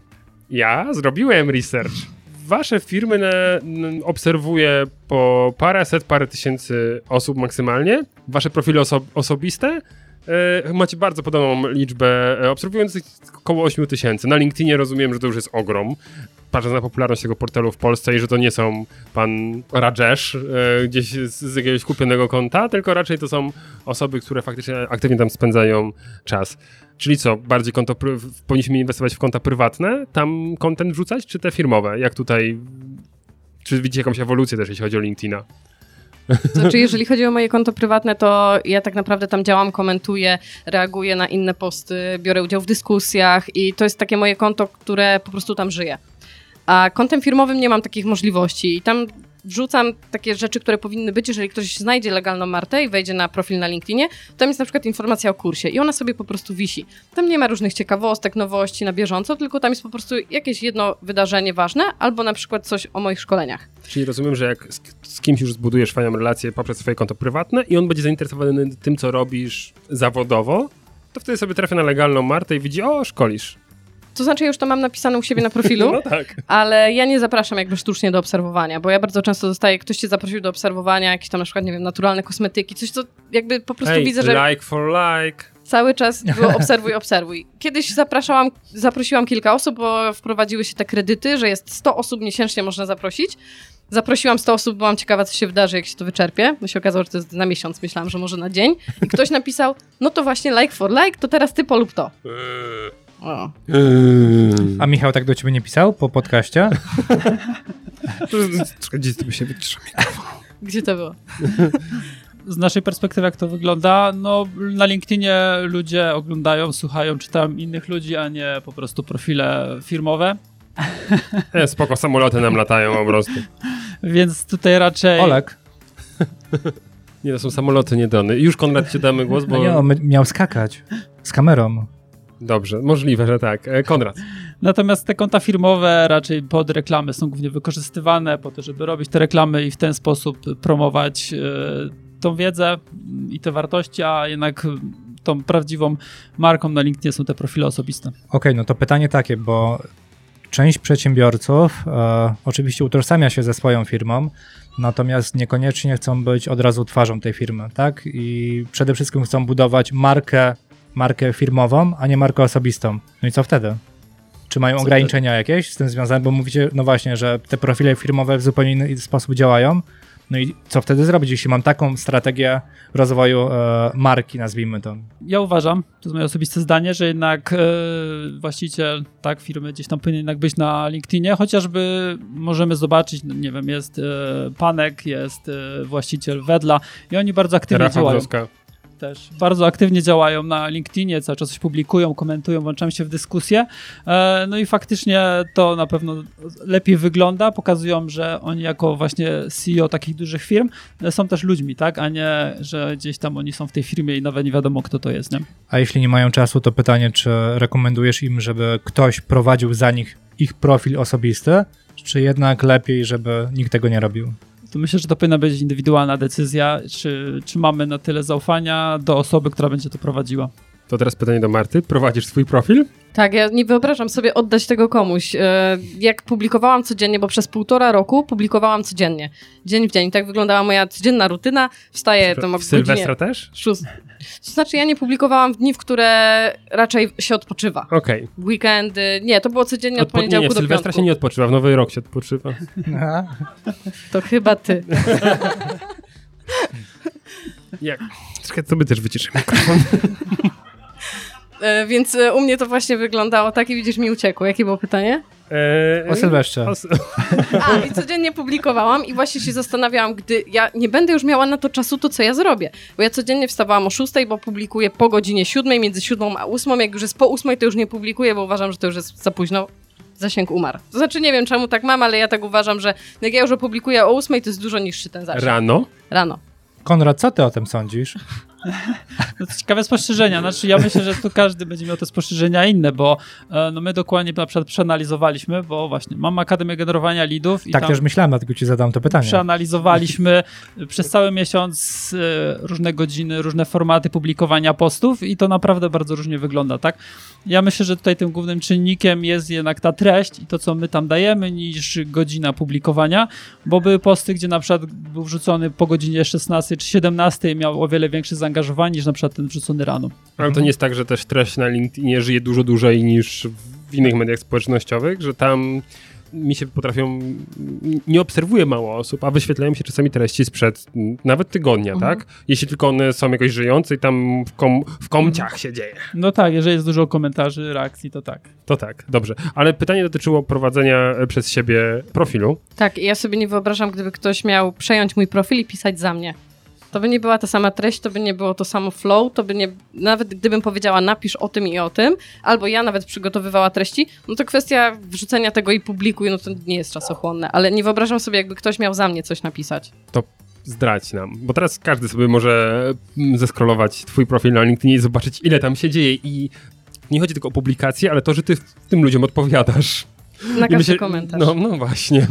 Ja zrobiłem research. Wasze firmy na, n, obserwuję po paręset, parę tysięcy osób maksymalnie. Wasze profile oso osobiste e, macie bardzo podobną liczbę e, obserwujących, około 8 tysięcy. Na LinkedInie rozumiem, że to już jest ogrom. Patrząc na popularność tego portalu w Polsce i że to nie są pan Rajesh e, gdzieś z, jakiegoś kupionego konta, tylko raczej to są osoby, które faktycznie aktywnie tam spędzają czas. Czyli co, bardziej konto, powinniśmy inwestować w konta prywatne, tam content wrzucać, czy te firmowe? Jak tutaj, czy widzicie jakąś ewolucję też, jeśli chodzi o LinkedIna? Znaczy, jeżeli chodzi o moje konto prywatne, to ja tak naprawdę tam działam, komentuję, reaguję na inne posty, biorę udział w dyskusjach i to jest takie moje konto, które po prostu tam żyje. A kontem firmowym nie mam takich możliwości i tam wrzucam takie rzeczy, które powinny być, jeżeli ktoś znajdzie legalną Martę i wejdzie na profil na LinkedInie, tam jest na przykład informacja o kursie i ona sobie po prostu wisi. Tam nie ma różnych ciekawostek, nowości na bieżąco, tylko tam jest po prostu jakieś jedno wydarzenie ważne albo na przykład coś o moich szkoleniach. Czyli rozumiem, że jak z, z kimś już zbudujesz fajną relację poprzez swoje konto prywatne i on będzie zainteresowany tym, co robisz zawodowo, to wtedy sobie trafia na legalną Martę i widzi, o, szkolisz. To znaczy, ja już to mam napisane u siebie na profilu. No tak. Ale ja nie zapraszam jakby sztucznie do obserwowania, bo ja bardzo często dostaję, ktoś cię zaprosił do obserwowania, jakieś tam na przykład, nie wiem, naturalne kosmetyki, coś, co jakby po prostu Hey, widzę, że... like for like. Cały czas było obserwuj, obserwuj. Kiedyś zapraszałam, zaprosiłam kilka osób, bo wprowadziły się te kredyty, że jest 100 osób miesięcznie można zaprosić. Zaprosiłam 100 osób, byłam ciekawa, co się wydarzy, jak się to wyczerpie. No się okazało, że to jest na miesiąc, myślałam, że może na dzień. I ktoś napisał, no to właśnie like for like, to teraz ty polub to. O. A Michał tak do ciebie nie pisał po podcaście? Gdzie ty by się? Gdzie to było? Z naszej perspektywy, jak to wygląda, no na LinkedInie ludzie oglądają, słuchają, czytają innych ludzi, a nie po prostu profile firmowe. E, spoko, samoloty nam latają po prostu. Więc tutaj raczej. Olek. Nie, to są samoloty, nie drony. Już Konrad ci damy głos, No bo... nie, on miał skakać z kamerą. Dobrze, możliwe, że tak. E, Konrad. Natomiast te konta firmowe raczej pod reklamy są głównie wykorzystywane po to, żeby robić te reklamy i w ten sposób promować e, tą wiedzę i te wartości, a jednak tą prawdziwą marką na LinkedInie są te profile osobiste. Okej, no to pytanie takie, bo część przedsiębiorców e, oczywiście utożsamia się ze swoją firmą, natomiast niekoniecznie chcą być od razu twarzą tej firmy, tak? I przede wszystkim chcą budować markę, markę firmową, a nie markę osobistą. No i co wtedy? Czy mają Co ograniczenia jakieś z tym związane? Bo mówicie, no właśnie, że te profile firmowe w zupełnie inny sposób działają. No i co wtedy zrobić, jeśli mam taką strategię rozwoju e, marki, nazwijmy to? Ja uważam, to jest moje osobiste zdanie, że jednak e, właściciel tak firmy gdzieś tam powinien jednak być na LinkedInie, chociażby możemy zobaczyć, no nie wiem, jest e, Panek, jest e, właściciel Wedla i oni bardzo aktywnie Rafał działają. Brzoska. Też bardzo aktywnie działają na LinkedInie, cały czas coś publikują, komentują, włączają się w dyskusję. E, No i faktycznie to na pewno lepiej wygląda. Pokazują, że oni jako właśnie CEO takich dużych firm e, są też ludźmi, tak? A nie, że gdzieś tam oni są w tej firmie i nawet nie wiadomo, kto to jest, nie? A jeśli nie mają czasu, to pytanie, czy rekomendujesz im, żeby ktoś prowadził za nich ich profil osobisty, czy jednak lepiej, żeby nikt tego nie robił? To myślę, że to powinna być indywidualna decyzja, czy, czy mamy na tyle zaufania do osoby, która będzie to prowadziła. To teraz pytanie do Marty. Prowadzisz swój profil? Tak, ja nie wyobrażam sobie oddać tego komuś. E, Jak publikowałam codziennie, bo przez półtora roku publikowałam codziennie. Dzień w dzień. Tak wyglądała moja codzienna rutyna. Wstaję W Sylwestra też? szóst- To znaczy, ja nie publikowałam w dni, w które raczej się odpoczywa. Okej. W Weekendy. Nie, to było codziennie od Odpo- Nie, nie, poniedziałku w do Sylwestra piątku. się nie odpoczywa, w Nowy Rok się odpoczywa. To chyba ty. Jak? Czekaj, to by też wyciszę mikrofon. E, Więc e, u mnie to właśnie wyglądało tak i widzisz, mi uciekło. Jakie było pytanie? Eee, O Sylwestrze. o A, i codziennie publikowałam i właśnie się zastanawiałam, gdy ja nie będę już miała na to czasu, to co ja zrobię. Bo ja codziennie wstawałam o 6, bo publikuję po godzinie 7, między 7 a 8. Jak już jest po 8, to już nie publikuję, bo uważam, że to już jest za późno. Zasięg umarł. To znaczy, nie wiem czemu tak mam, ale ja tak uważam, że jak ja już opublikuję o 8, to jest dużo niższy ten zasięg. Rano? Rano. Konrad, co ty o tym sądzisz? No to ciekawe spostrzeżenia. Znaczy, ja myślę, że tu każdy będzie miał te spostrzeżenia inne, bo e, no my dokładnie na przykład przeanalizowaliśmy, bo właśnie mam Akademię Generowania Lidów i tak też myślałem, dlatego ci zadam to pytanie. przeanalizowaliśmy przez cały miesiąc e, różne godziny, różne formaty publikowania postów i to naprawdę bardzo różnie wygląda, tak? Ja myślę, że tutaj tym głównym czynnikiem jest jednak ta treść i to, co my tam dajemy, niż godzina publikowania, bo były posty, gdzie na przykład był wrzucony po godzinie 16 czy 17 i miał o wiele większe zaangażowanie niż na przykład ten wrzucony rano. Ale to nie jest tak, że też treść na LinkedInie żyje dużo dłużej niż w innych mediach społecznościowych, że tam mi się potrafią, nie obserwuje mało osób, a wyświetlają się czasami treści sprzed nawet tygodnia, Mhm. tak? Jeśli tylko one są jakoś żyjące i tam w, kom, w komciach się dzieje. No tak, jeżeli jest dużo komentarzy, reakcji, to tak. To tak, dobrze. Ale pytanie dotyczyło prowadzenia e, przez siebie profilu. Tak, i ja sobie nie wyobrażam, gdyby ktoś miał przejąć mój profil i pisać za mnie. To by nie była ta sama treść, to by nie było to samo flow, to by nie. Nawet gdybym powiedziała, napisz o tym i o tym, albo ja nawet przygotowywała treści, no to kwestia wrzucenia tego i publikuj, no to nie jest czasochłonne. Ale nie wyobrażam sobie, jakby ktoś miał za mnie coś napisać. Zdradź nam, bo teraz każdy sobie może zeskrolować twój profil na LinkedInie i zobaczyć, ile tam się dzieje i nie chodzi tylko o publikację, ale to, że ty tym ludziom odpowiadasz. Na każdy myślę- komentarz. No, no właśnie.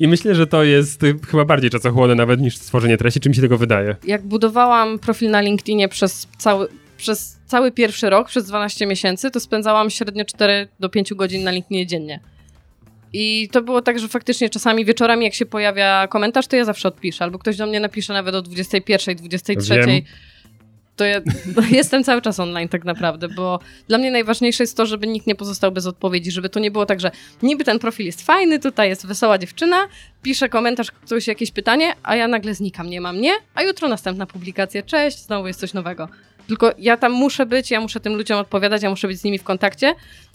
I myślę, że to jest y, chyba bardziej czasochłonne nawet niż stworzenie treści. Czy mi się tego wydaje? Jak budowałam profil na LinkedInie przez cały, przez cały pierwszy rok, przez 12 miesięcy, to spędzałam średnio 4 do 5 godzin na LinkedInie dziennie. I to było tak, że faktycznie czasami wieczorami, jak się pojawia komentarz, to ja zawsze odpiszę. Albo ktoś do mnie napisze nawet o 21, 23. Wiem. To ja no, jestem cały czas online tak naprawdę, bo dla mnie najważniejsze jest to, żeby nikt nie pozostał bez odpowiedzi, żeby to nie było tak, że niby ten profil jest fajny, tutaj jest wesoła dziewczyna, pisze komentarz, ktoś jakieś pytanie, a ja nagle znikam, nie mam mnie, a jutro następna publikacja, cześć, znowu jest coś nowego. Tylko ja tam muszę być, ja muszę tym ludziom odpowiadać, ja muszę być z nimi w kontakcie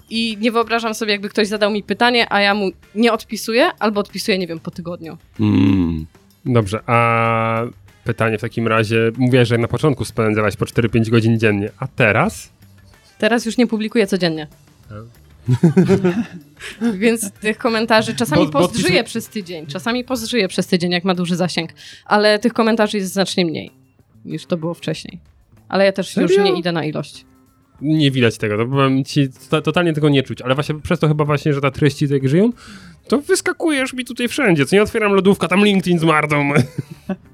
i nie wyobrażam sobie, jakby ktoś zadał mi pytanie, a ja mu nie odpisuję, albo odpisuję, nie wiem, po tygodniu. Mm. Dobrze, a pytanie w takim razie, mówię, że na początku spędzałaś po 4-5 godzin dziennie, a teraz? Teraz już nie publikuję codziennie. Więc tych komentarzy czasami Bo- przez tydzień, czasami żyje przez tydzień, jak ma duży zasięg, ale tych komentarzy jest znacznie mniej niż to było wcześniej. Ale ja też już Serio? nie idę na ilość. Nie widać tego, to powiem ci, to, totalnie tego nie czuć, ale właśnie przez to chyba właśnie, że ta treści tak żyją, to wyskakujesz mi tutaj wszędzie, co nie otwieram lodówka, tam LinkedIn z Martą.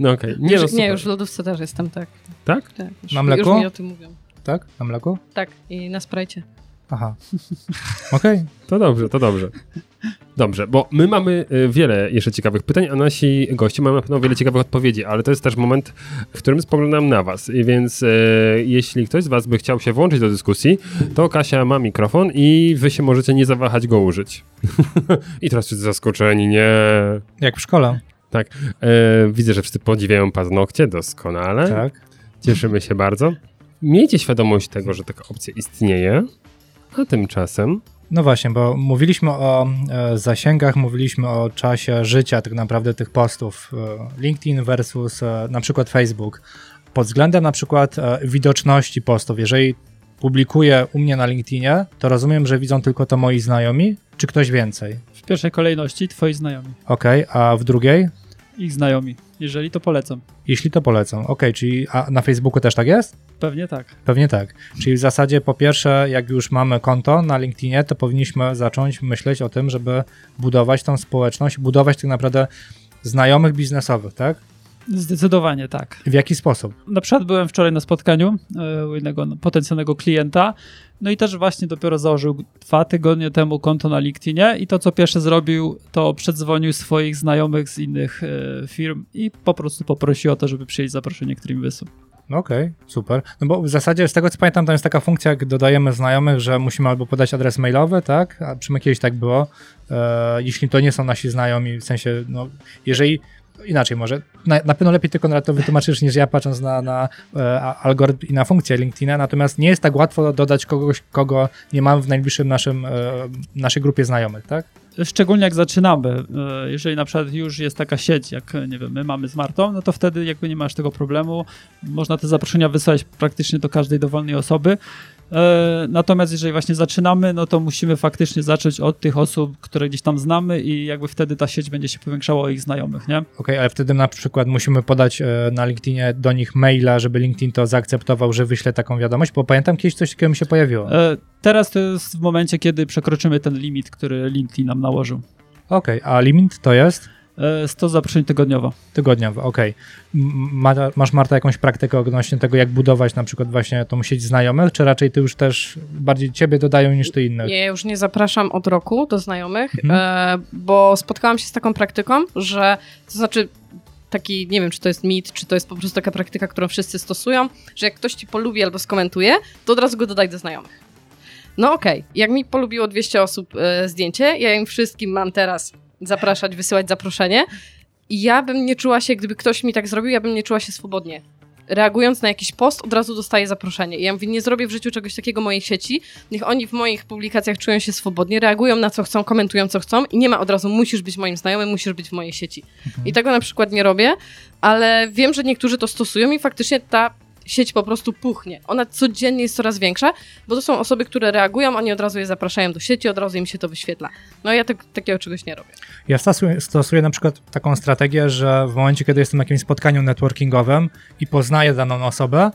No okej, nie, Nie, no, nie, już w lodówce też jestem, tak. Tak? tak już, Na mleko? Już mi o tym mówią. Tak? Na mleku? Tak, i na sprajcie. Aha. Okej. To dobrze, to dobrze. Dobrze, bo my mamy y, wiele jeszcze ciekawych pytań, a nasi goście mają na pewno wiele ciekawych odpowiedzi, ale to jest też moment, w którym spoglądam na was. I więc e, jeśli ktoś z was by chciał się włączyć do dyskusji, to Kasia ma mikrofon i wy się możecie nie zawahać go użyć. I teraz wszyscy zaskoczeni, nie. Jak w szkole. E, widzę, że wszyscy podziwiają paznokcie, doskonale. Tak. Cieszymy się bardzo. Miejcie świadomość tego, że taka opcja istnieje, a tymczasem No właśnie, bo mówiliśmy o e, zasięgach, mówiliśmy o czasie życia tak naprawdę tych postów. E, LinkedIn versus e, na przykład Facebook. Pod względem na przykład e, widoczności postów, jeżeli publikuję u mnie na LinkedInie, to rozumiem, że widzą tylko to moi znajomi, czy ktoś więcej? W pierwszej kolejności twoi znajomi, Okej, a w drugiej? Ich znajomi. Jeżeli to polecam. Jeśli to polecą. Okej, czyli a na Facebooku też tak jest? Pewnie tak. Pewnie tak. Czyli w zasadzie po pierwsze, jak już mamy konto na LinkedInie, to powinniśmy zacząć myśleć o tym, żeby budować tą społeczność, budować tak naprawdę znajomych biznesowych, tak? Zdecydowanie tak. W jaki sposób? Na przykład byłem wczoraj na spotkaniu e, u jednego potencjalnego klienta, no i też właśnie dopiero założył dwa tygodnie temu konto na LinkedInie i to, co pierwsze zrobił, to przedzwonił swoich znajomych z innych e, firm i po prostu poprosił o to, żeby przyjść zaproszenie. No Okej, super. No bo w zasadzie z tego co pamiętam, tam jest taka funkcja, jak dodajemy znajomych, że musimy albo podać adres mailowy, tak? A przy mnie kiedyś tak było. E, jeśli to nie są nasi znajomi, w sensie, no, jeżeli inaczej może, na, na pewno lepiej ty Konrad to wytłumaczysz niż ja patrząc na, na e, algorytm i na funkcję LinkedIna, natomiast nie jest tak łatwo dodać kogoś, kogo nie mamy w najbliższym naszym, e, naszej grupie znajomych, tak? Szczególnie jak zaczynamy, e, jeżeli na przykład już jest taka sieć, jak nie wiem, my mamy z Martą, no to wtedy jakby nie masz tego problemu, można te zaproszenia wysłać praktycznie do każdej dowolnej osoby. E, Natomiast jeżeli właśnie zaczynamy, no to musimy faktycznie zacząć od tych osób, które gdzieś tam znamy i jakby wtedy ta sieć będzie się powiększała o ich znajomych, nie? Okej, ale wtedy na przykład musimy podać e, na LinkedInie do nich maila, żeby LinkedIn to zaakceptował, że wyśle taką wiadomość, bo pamiętam kiedyś coś takiego mi się pojawiło. E, Teraz to jest w momencie, kiedy przekroczymy ten limit, który LinkedIn nam nałożył. Okej, a limit to jest? E, 100 zaproszeń tygodniowo. Tygodniowy, okej. Ma, masz Marta jakąś praktykę odnośnie tego, jak budować na przykład właśnie tą sieć znajomych, czy raczej ty już też bardziej ciebie dodają niż ty innych? Nie, ja już nie zapraszam od roku do znajomych, Mhm. e, bo spotkałam się z taką praktyką, że to znaczy taki, nie wiem, czy to jest mit, czy to jest po prostu taka praktyka, którą wszyscy stosują, że jak ktoś ci polubi albo skomentuje, to od razu go dodaj do znajomych. No okej, jak mi polubiło 200 osób e, zdjęcie, ja im wszystkim mam teraz zapraszać, wysyłać zaproszenie i ja bym nie czuła się, gdyby ktoś mi tak zrobił, ja bym nie czuła się swobodnie. Reagując na jakiś post, od razu dostaję zaproszenie. I ja mówię, nie zrobię w życiu czegoś takiego mojej sieci, niech oni w moich publikacjach czują się swobodnie, reagują na co chcą, komentują co chcą i nie ma od razu musisz być moim znajomym, musisz być w mojej sieci. I tego na przykład nie robię, ale wiem, że niektórzy to stosują i faktycznie ta sieć po prostu puchnie. Ona codziennie jest coraz większa, bo to są osoby, które reagują, oni od razu je zapraszają do sieci, od razu im się to wyświetla. No ja tak, takiego czegoś nie robię. Ja stosuję, stosuję na przykład taką strategię, że w momencie, kiedy jestem na jakimś spotkaniu networkingowym i poznaję daną osobę,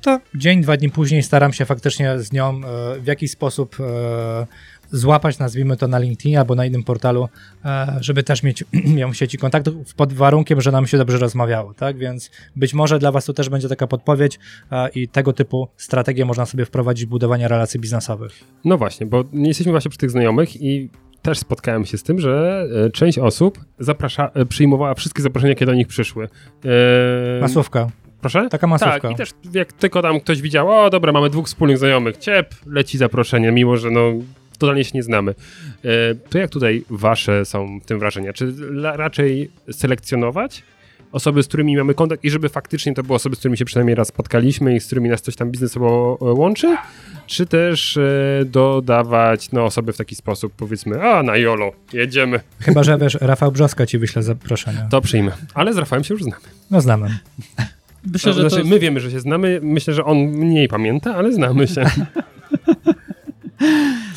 to dzień, dwa dni później staram się faktycznie z nią e, w jakiś sposób e, złapać, nazwijmy to na LinkedInie albo na innym portalu, e, żeby też mieć ją w sieci kontaktów pod warunkiem, że nam się dobrze rozmawiało, tak? Więc być może dla Was to też będzie taka podpowiedź e, i tego typu strategię można sobie wprowadzić w budowanie relacji biznesowych. No właśnie, bo nie jesteśmy właśnie przy tych znajomych i też spotkałem się z tym, że e, część osób zaprasza, przyjmowała wszystkie zaproszenia, kiedy do nich przyszły. E, Masówka. Proszę? Taka masówka. Tak, i też jak tylko tam ktoś widział, o dobra, mamy dwóch wspólnych znajomych, ciep, leci zaproszenie, mimo że no totalnie się nie znamy. E, to jak tutaj wasze są w tym wrażenia? Czy raczej selekcjonować osoby, z którymi mamy kontakt i żeby faktycznie to były osoby, z którymi się przynajmniej raz spotkaliśmy i z którymi nas coś tam biznesowo e, łączy? Czy też e, dodawać no, osoby w taki sposób, powiedzmy, a na jolo, jedziemy, Chyba, że wiesz, Rafał Brzoska ci wyśle zaproszenie. to przyjmę. Ale z Rafałem się już znamy. No znamy. Myślę, że znaczy, to... My wiemy, że się znamy, myślę, że on mniej pamięta, ale znamy się.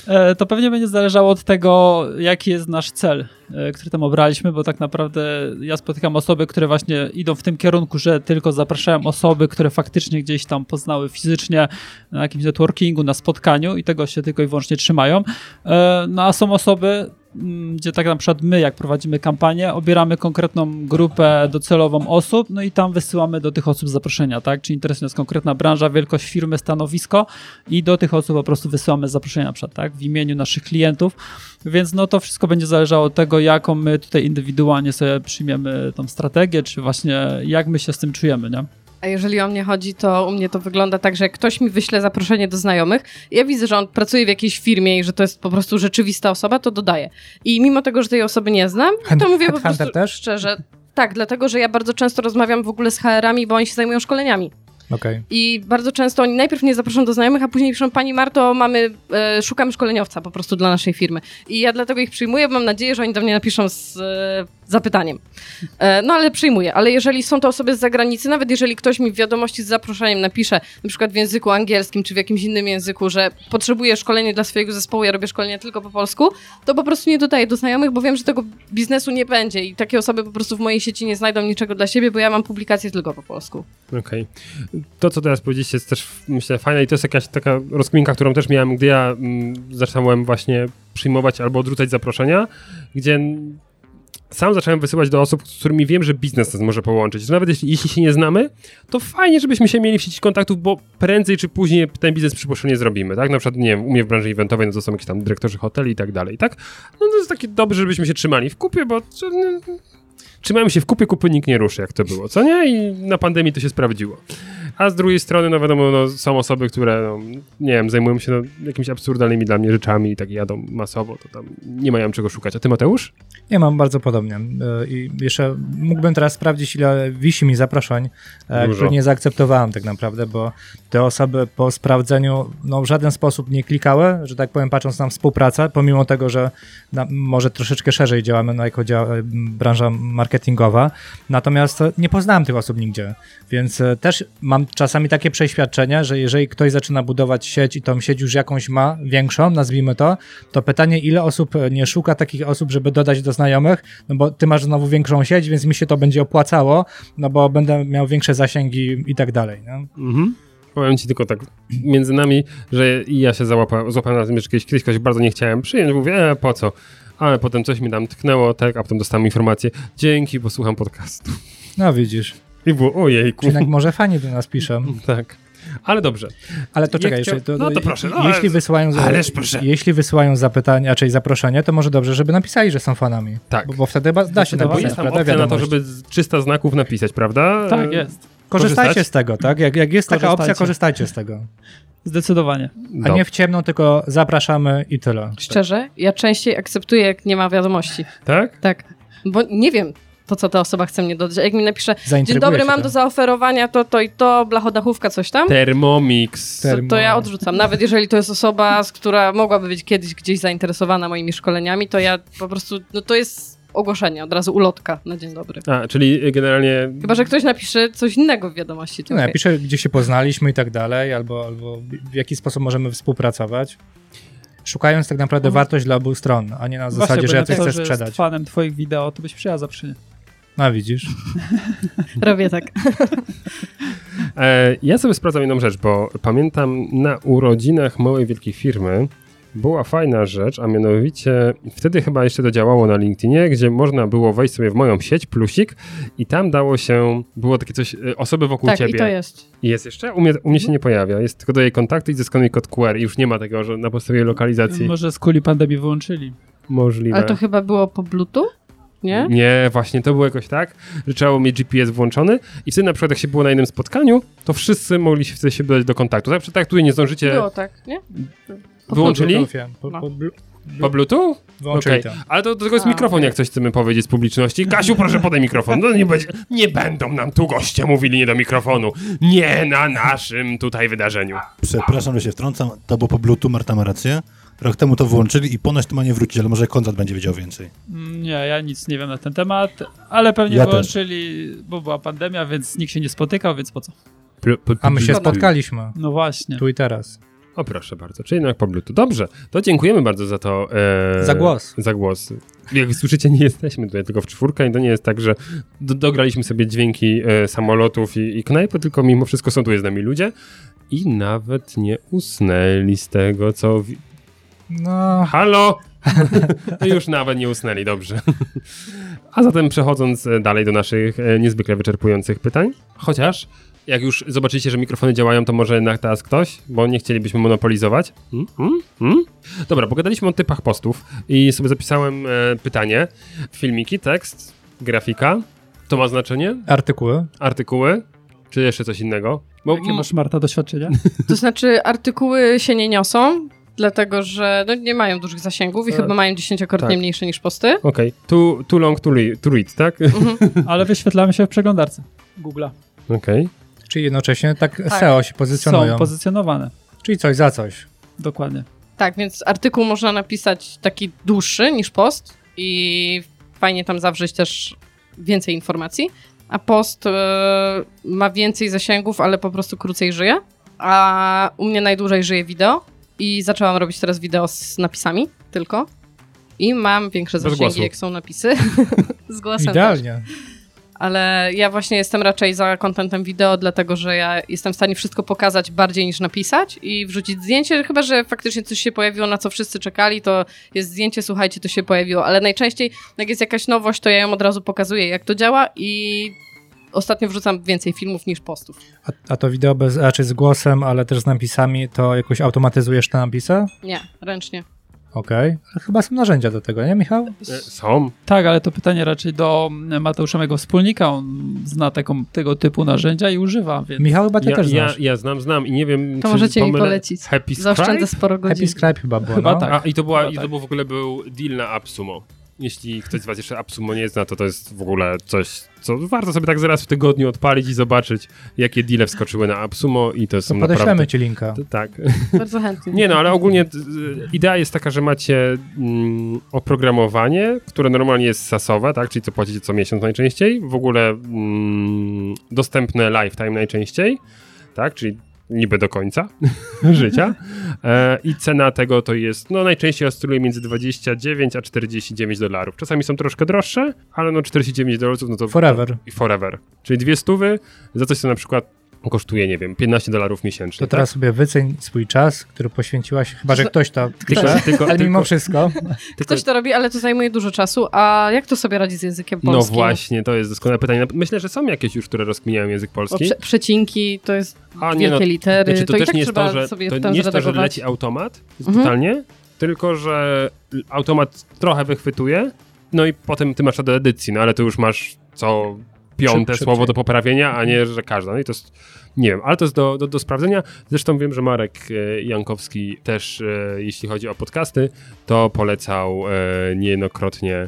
E, To pewnie będzie zależało od tego, jaki jest nasz cel, e, który tam obraliśmy, bo tak naprawdę ja spotykam osoby, które właśnie idą w tym kierunku, że tylko zapraszają osoby, które faktycznie gdzieś tam poznały fizycznie na jakimś networkingu, na spotkaniu i tego się tylko i wyłącznie trzymają. E, No a są osoby, gdzie tak na przykład my, jak prowadzimy kampanię, obieramy konkretną grupę docelową osób, no i tam wysyłamy do tych osób zaproszenia, tak? Czy interesuje nas konkretna branża, wielkość firmy, stanowisko i do tych osób po prostu wysyłamy zaproszenia na przykład, tak? W imieniu naszych klientów, więc no to wszystko będzie zależało od tego, jaką my tutaj indywidualnie sobie przyjmiemy tą strategię, czy właśnie jak my się z tym czujemy, nie? A jeżeli o mnie chodzi, to u mnie to wygląda tak, że jak ktoś mi wyśle zaproszenie do znajomych, ja widzę, że on pracuje w jakiejś firmie i że to jest po prostu rzeczywista osoba, to dodaję. I mimo tego, że tej osoby nie znam, to mówię po prostu też? szczerze. Tak, dlatego, że ja bardzo często rozmawiam w ogóle z HR-ami, bo oni się zajmują szkoleniami. Okej. I bardzo często oni najpierw mnie zaproszą do znajomych, a później piszą, pani Marto, mamy, e, szukamy szkoleniowca po prostu dla naszej firmy. I ja dlatego ich przyjmuję, mam nadzieję, że oni do mnie napiszą z e, zapytaniem. E, no ale przyjmuję. Ale jeżeli są to osoby z zagranicy, nawet jeżeli ktoś mi w wiadomości z zaproszeniem napisze, na przykład w języku angielskim czy w jakimś innym języku, że potrzebuje szkolenia dla swojego zespołu, ja robię szkolenie tylko po polsku, to po prostu nie dodaję do znajomych, bo wiem, że tego biznesu nie będzie i takie osoby po prostu w mojej sieci nie znajdą niczego dla siebie, bo ja mam publikacje tylko po polsku. Okej. To, co teraz powiedzieliście, jest też, myślę, fajne i to jest jakaś taka rozkminka, którą też miałem, gdy ja mm, zaczynałem właśnie przyjmować albo odrzucać zaproszenia, gdzie sam zacząłem wysyłać do osób, z którymi wiem, że biznes nas może połączyć. Nawet jeśli, jeśli się nie znamy, to fajnie, żebyśmy się mieli w sieci kontaktów, bo prędzej czy później ten biznes przypuszczenie zrobimy, tak? Na przykład, nie wiem, w branży eventowej, no to są jakieś tam dyrektorzy hoteli i tak dalej, tak? No to jest takie dobrze, żebyśmy się trzymali w kupie, bo no, trzymałem się w kupie, kupy nikt nie ruszy, jak to było, co nie? I na pandemii to się sprawdziło. A z drugiej strony, no wiadomo, no, są osoby, które, no, nie wiem, zajmują się no, jakimiś absurdalnymi dla mnie rzeczami i tak jadą masowo, to tam nie mają czego szukać. A ty, Mateusz? Ja mam bardzo podobnie. E, I jeszcze mógłbym teraz sprawdzić, ile wisi mi zaproszeń, e, Dużo. które nie zaakceptowałem tak naprawdę, bo te osoby po sprawdzeniu no, w żaden sposób nie klikały, że tak powiem, patrząc na współpracę, pomimo tego, że na, może troszeczkę szerzej działamy no, jako dzia- e, branża marketingowa. Natomiast nie poznałem tych osób nigdzie, więc e, też mam czasami takie przeświadczenie, że jeżeli ktoś zaczyna budować sieć i tą sieć już jakąś ma większą, nazwijmy to, to pytanie, ile osób nie szuka takich osób, żeby dodać do znajomych, no bo ty masz znowu większą sieć, więc mi się to będzie opłacało, no bo będę miał większe zasięgi i tak dalej. No? Mhm. Powiem ci tylko tak między nami, że i ja się załapałem, złapałem na tym, że kiedyś, kiedyś kogoś bardzo nie chciałem przyjąć, mówię, e, po co? Ale potem coś mi tam tknęło, tak, a potem dostałem informację, dzięki, bo słucham podcastu. no widzisz, I było, ojejku. czyli jednak może fani do nas piszą. Tak. Ale dobrze. Ale to czekaj, jeszcze, to, no to proszę, no, jeśli ale- wysyłają, za- ależ proszę. jeśli wysyłają zapytania, czyli zaproszenie, to może dobrze, żeby napisali, że są fanami. Tak. Bo, bo wtedy da się No bo napisać, jest tam prawda, opcja na to, żeby z 300 znaków napisać, prawda? Tak, jest. Korzystajcie korzystać? z tego, tak? Jak, jak jest taka opcja, Korzystajcie. korzystajcie z tego. Zdecydowanie. A nie w ciemno, tylko zapraszamy i tyle. Szczerze, ja częściej akceptuję, jak nie ma wiadomości. Tak? Tak, bo nie wiem, po co ta osoba chce mnie dodać. Jak mi napisze, dzień dobry, mam to. do zaoferowania to, to i to, blachodachówka, coś tam, Thermomix. To, to ja odrzucam. Nawet jeżeli to jest osoba, z która mogłaby być kiedyś gdzieś zainteresowana moimi szkoleniami, to ja po prostu, no to jest ogłoszenie, od razu ulotka na dzień dobry. A, czyli generalnie Chyba, że ktoś napisze coś innego w wiadomości. To No, ja okej. piszę, gdzie się poznaliśmy i tak dalej, albo, albo w jaki sposób możemy współpracować. Szukając tak naprawdę wartość dla obu stron, a nie na zasadzie, Właśnie, że bo ja coś że sprzedać. jest fanem twoich wideo, to byś przyjęła zaproszenie. No widzisz. Robię tak. E, ja sobie sprawdzam jedną rzecz, bo pamiętam na urodzinach małej wielkiej firmy była fajna rzecz, a mianowicie wtedy chyba jeszcze to działało na LinkedInie, gdzie można było wejść sobie w moją sieć, plusik i tam dało się, było takie coś, e, osoby wokół Tak, ciebie. i to jest. I jest jeszcze? U mnie, u mnie się nie pojawia. Jest tylko do jej kontakty i zeskanuj kod QR i już nie ma tego, że na podstawie lokalizacji Może z kuli pandemii wyłączyli. możliwe. Ale to chyba było po Bluetooth? Nie? Nie, właśnie to było jakoś tak, że trzeba było mieć GPS włączony i wtedy na przykład jak się było na jednym spotkaniu, to wszyscy mogli się wtedy się dodać do kontaktu. Tak, tak tutaj nie zdążycie... Było tak, nie? Wyłączyli? Bluetoothie. Po, No. po, blu- Po Bluetooth? Wyłączyli to. Ale to, to tylko jest A, mikrofon, okej. jak coś chcemy powiedzieć z publiczności. Kasiu, proszę podaj mikrofon. No nie, będzie, nie będą nam tu goście mówili nie do mikrofonu. Nie na naszym tutaj wydarzeniu. Przepraszam, że się wtrącam, to było po Bluetooth, Marta ma rację. Rok temu to włączyli i ponoć to ma nie wrócić, ale może Konrad będzie wiedział więcej. Mm, Nie, ja nic nie wiem na ten temat, ale pewnie Ja też. wyłączyli, bo była pandemia, więc nikt się nie spotykał, więc po co? A my się spotkaliśmy. No właśnie. Tu i teraz. O proszę bardzo, czyli jednak po Bluetooth. Dobrze, to dziękujemy bardzo za to. E, Za głos. Za głos. Jak słyszycie, nie jesteśmy tutaj tylko w czwórkę i to nie jest tak, że do, dograliśmy sobie dźwięki e, samolotów i, i knajpy, tylko mimo wszystko są tu z nami ludzie i nawet nie usnęli z tego, co... No, Halo! Już nawet nie usnęli, dobrze. A zatem przechodząc e, dalej do naszych e, niezwykle wyczerpujących pytań, chociaż jak już zobaczycie, że mikrofony działają, to może jednak teraz ktoś, bo nie chcielibyśmy monopolizować. Hmm? Hmm? Hmm? Dobra, pogadaliśmy o typach postów i sobie zapisałem e, pytanie. Filmiki, tekst, grafika. To ma znaczenie? artykuły. Artykuły? Czy jeszcze coś innego? Bo, Jakie masz, Marta, doświadczenia? To znaczy artykuły się nie niosą, dlatego że no, nie mają dużych zasięgów i Tak. chyba mają dziesięciokrotnie Tak. mniejsze niż posty. Okej, too, too long to, re- to read, tak? Ale wyświetlamy się w przeglądarce Google'a. Okej. Czyli jednocześnie tak, Tak. SEO się pozycjonują. Są pozycjonowane. Czyli coś za coś. Dokładnie. Tak, więc artykuł można napisać taki dłuższy niż post i fajnie tam zawrzeć też więcej informacji, a post e, ma więcej zasięgów, ale po prostu krócej żyje. A u mnie najdłużej żyje wideo i zaczęłam robić teraz wideo z napisami tylko. I mam większe Bez zasięgi, głosu. jak są napisy. z głosem też. Idealnie. Ale ja właśnie jestem raczej za kontentem wideo, dlatego że ja jestem w stanie wszystko pokazać bardziej niż napisać i wrzucić zdjęcie, chyba że faktycznie coś się pojawiło, na co wszyscy czekali, to jest zdjęcie, słuchajcie, to się pojawiło. Ale najczęściej, jak jest jakaś nowość, to ja ją od razu pokazuję, jak to działa i ostatnio wrzucam więcej filmów niż postów. A, a to wideo bez, raczej z głosem, ale też z napisami, to jakoś automatyzujesz te napisy? Nie, ręcznie. Okej. Ale Chyba są narzędzia do tego, nie Michał? E, Są. Tak, ale to pytanie raczej do Mateusza, mojego wspólnika. On zna taką, tego typu narzędzia i używa, więc... Michał chyba ty Ja, też ja, znasz. ja znam, znam i nie wiem, To czy możecie mi pomylę- polecić. Happy Zaoszczędzę Scribe? sporo godzin. Happy Scribe chyba było, Chyba no. tak. A, i to, była, Chyba i to tak. był w ogóle był deal na AppSumo. Jeśli ktoś z was jeszcze AppSumo nie zna, to to jest w ogóle coś, co warto sobie tak zaraz w tygodniu odpalić i zobaczyć, jakie deale wskoczyły na AppSumo i to To są podeślemy naprawdę... ci linka. To, tak. Bardzo chętnie. Nie no, ale ogólnie y, idea jest taka, że macie mm, oprogramowanie, które normalnie jest sasowe, tak, czyli co płacicie co miesiąc najczęściej, w ogóle mm, dostępne lifetime najczęściej, tak, czyli niby do końca życia e, i cena tego to jest, no najczęściej oscyluje między 29 a 49 dolarów. Czasami są troszkę droższe, ale no 49 dolarów no to... Forever. I forever. Czyli dwie stówy za coś, co na przykład kosztuje, nie wiem, 15 dolarów miesięcznie. To teraz sobie wyceń swój czas, który poświęciłaś, chyba że ktoś to Tylko, pisze, tylko, ale mimo wszystko. Ktoś to robi, ale to zajmuje dużo czasu. A jak to sobie radzi z językiem No polskim? właśnie, to jest doskonałe pytanie. Myślę, że są jakieś już, które rozkminiają język polski. prze A przecinki to jest nie, wielkie no, litery, znaczy, to, to, i też tak nie jest trzeba to, że, sobie to nie jest to, że leci automat, Mhm. totalnie, tylko że automat trochę wychwytuje, no i potem ty masz to do edycji, no ale tu już masz co piąte Szyb- słowo szybciej. do poprawienia, a nie, że każda. No i to jest, nie wiem, ale to jest do, do, do sprawdzenia. Zresztą wiem, że Marek e, Jankowski też, e, jeśli chodzi o podcasty, to polecał e, niejednokrotnie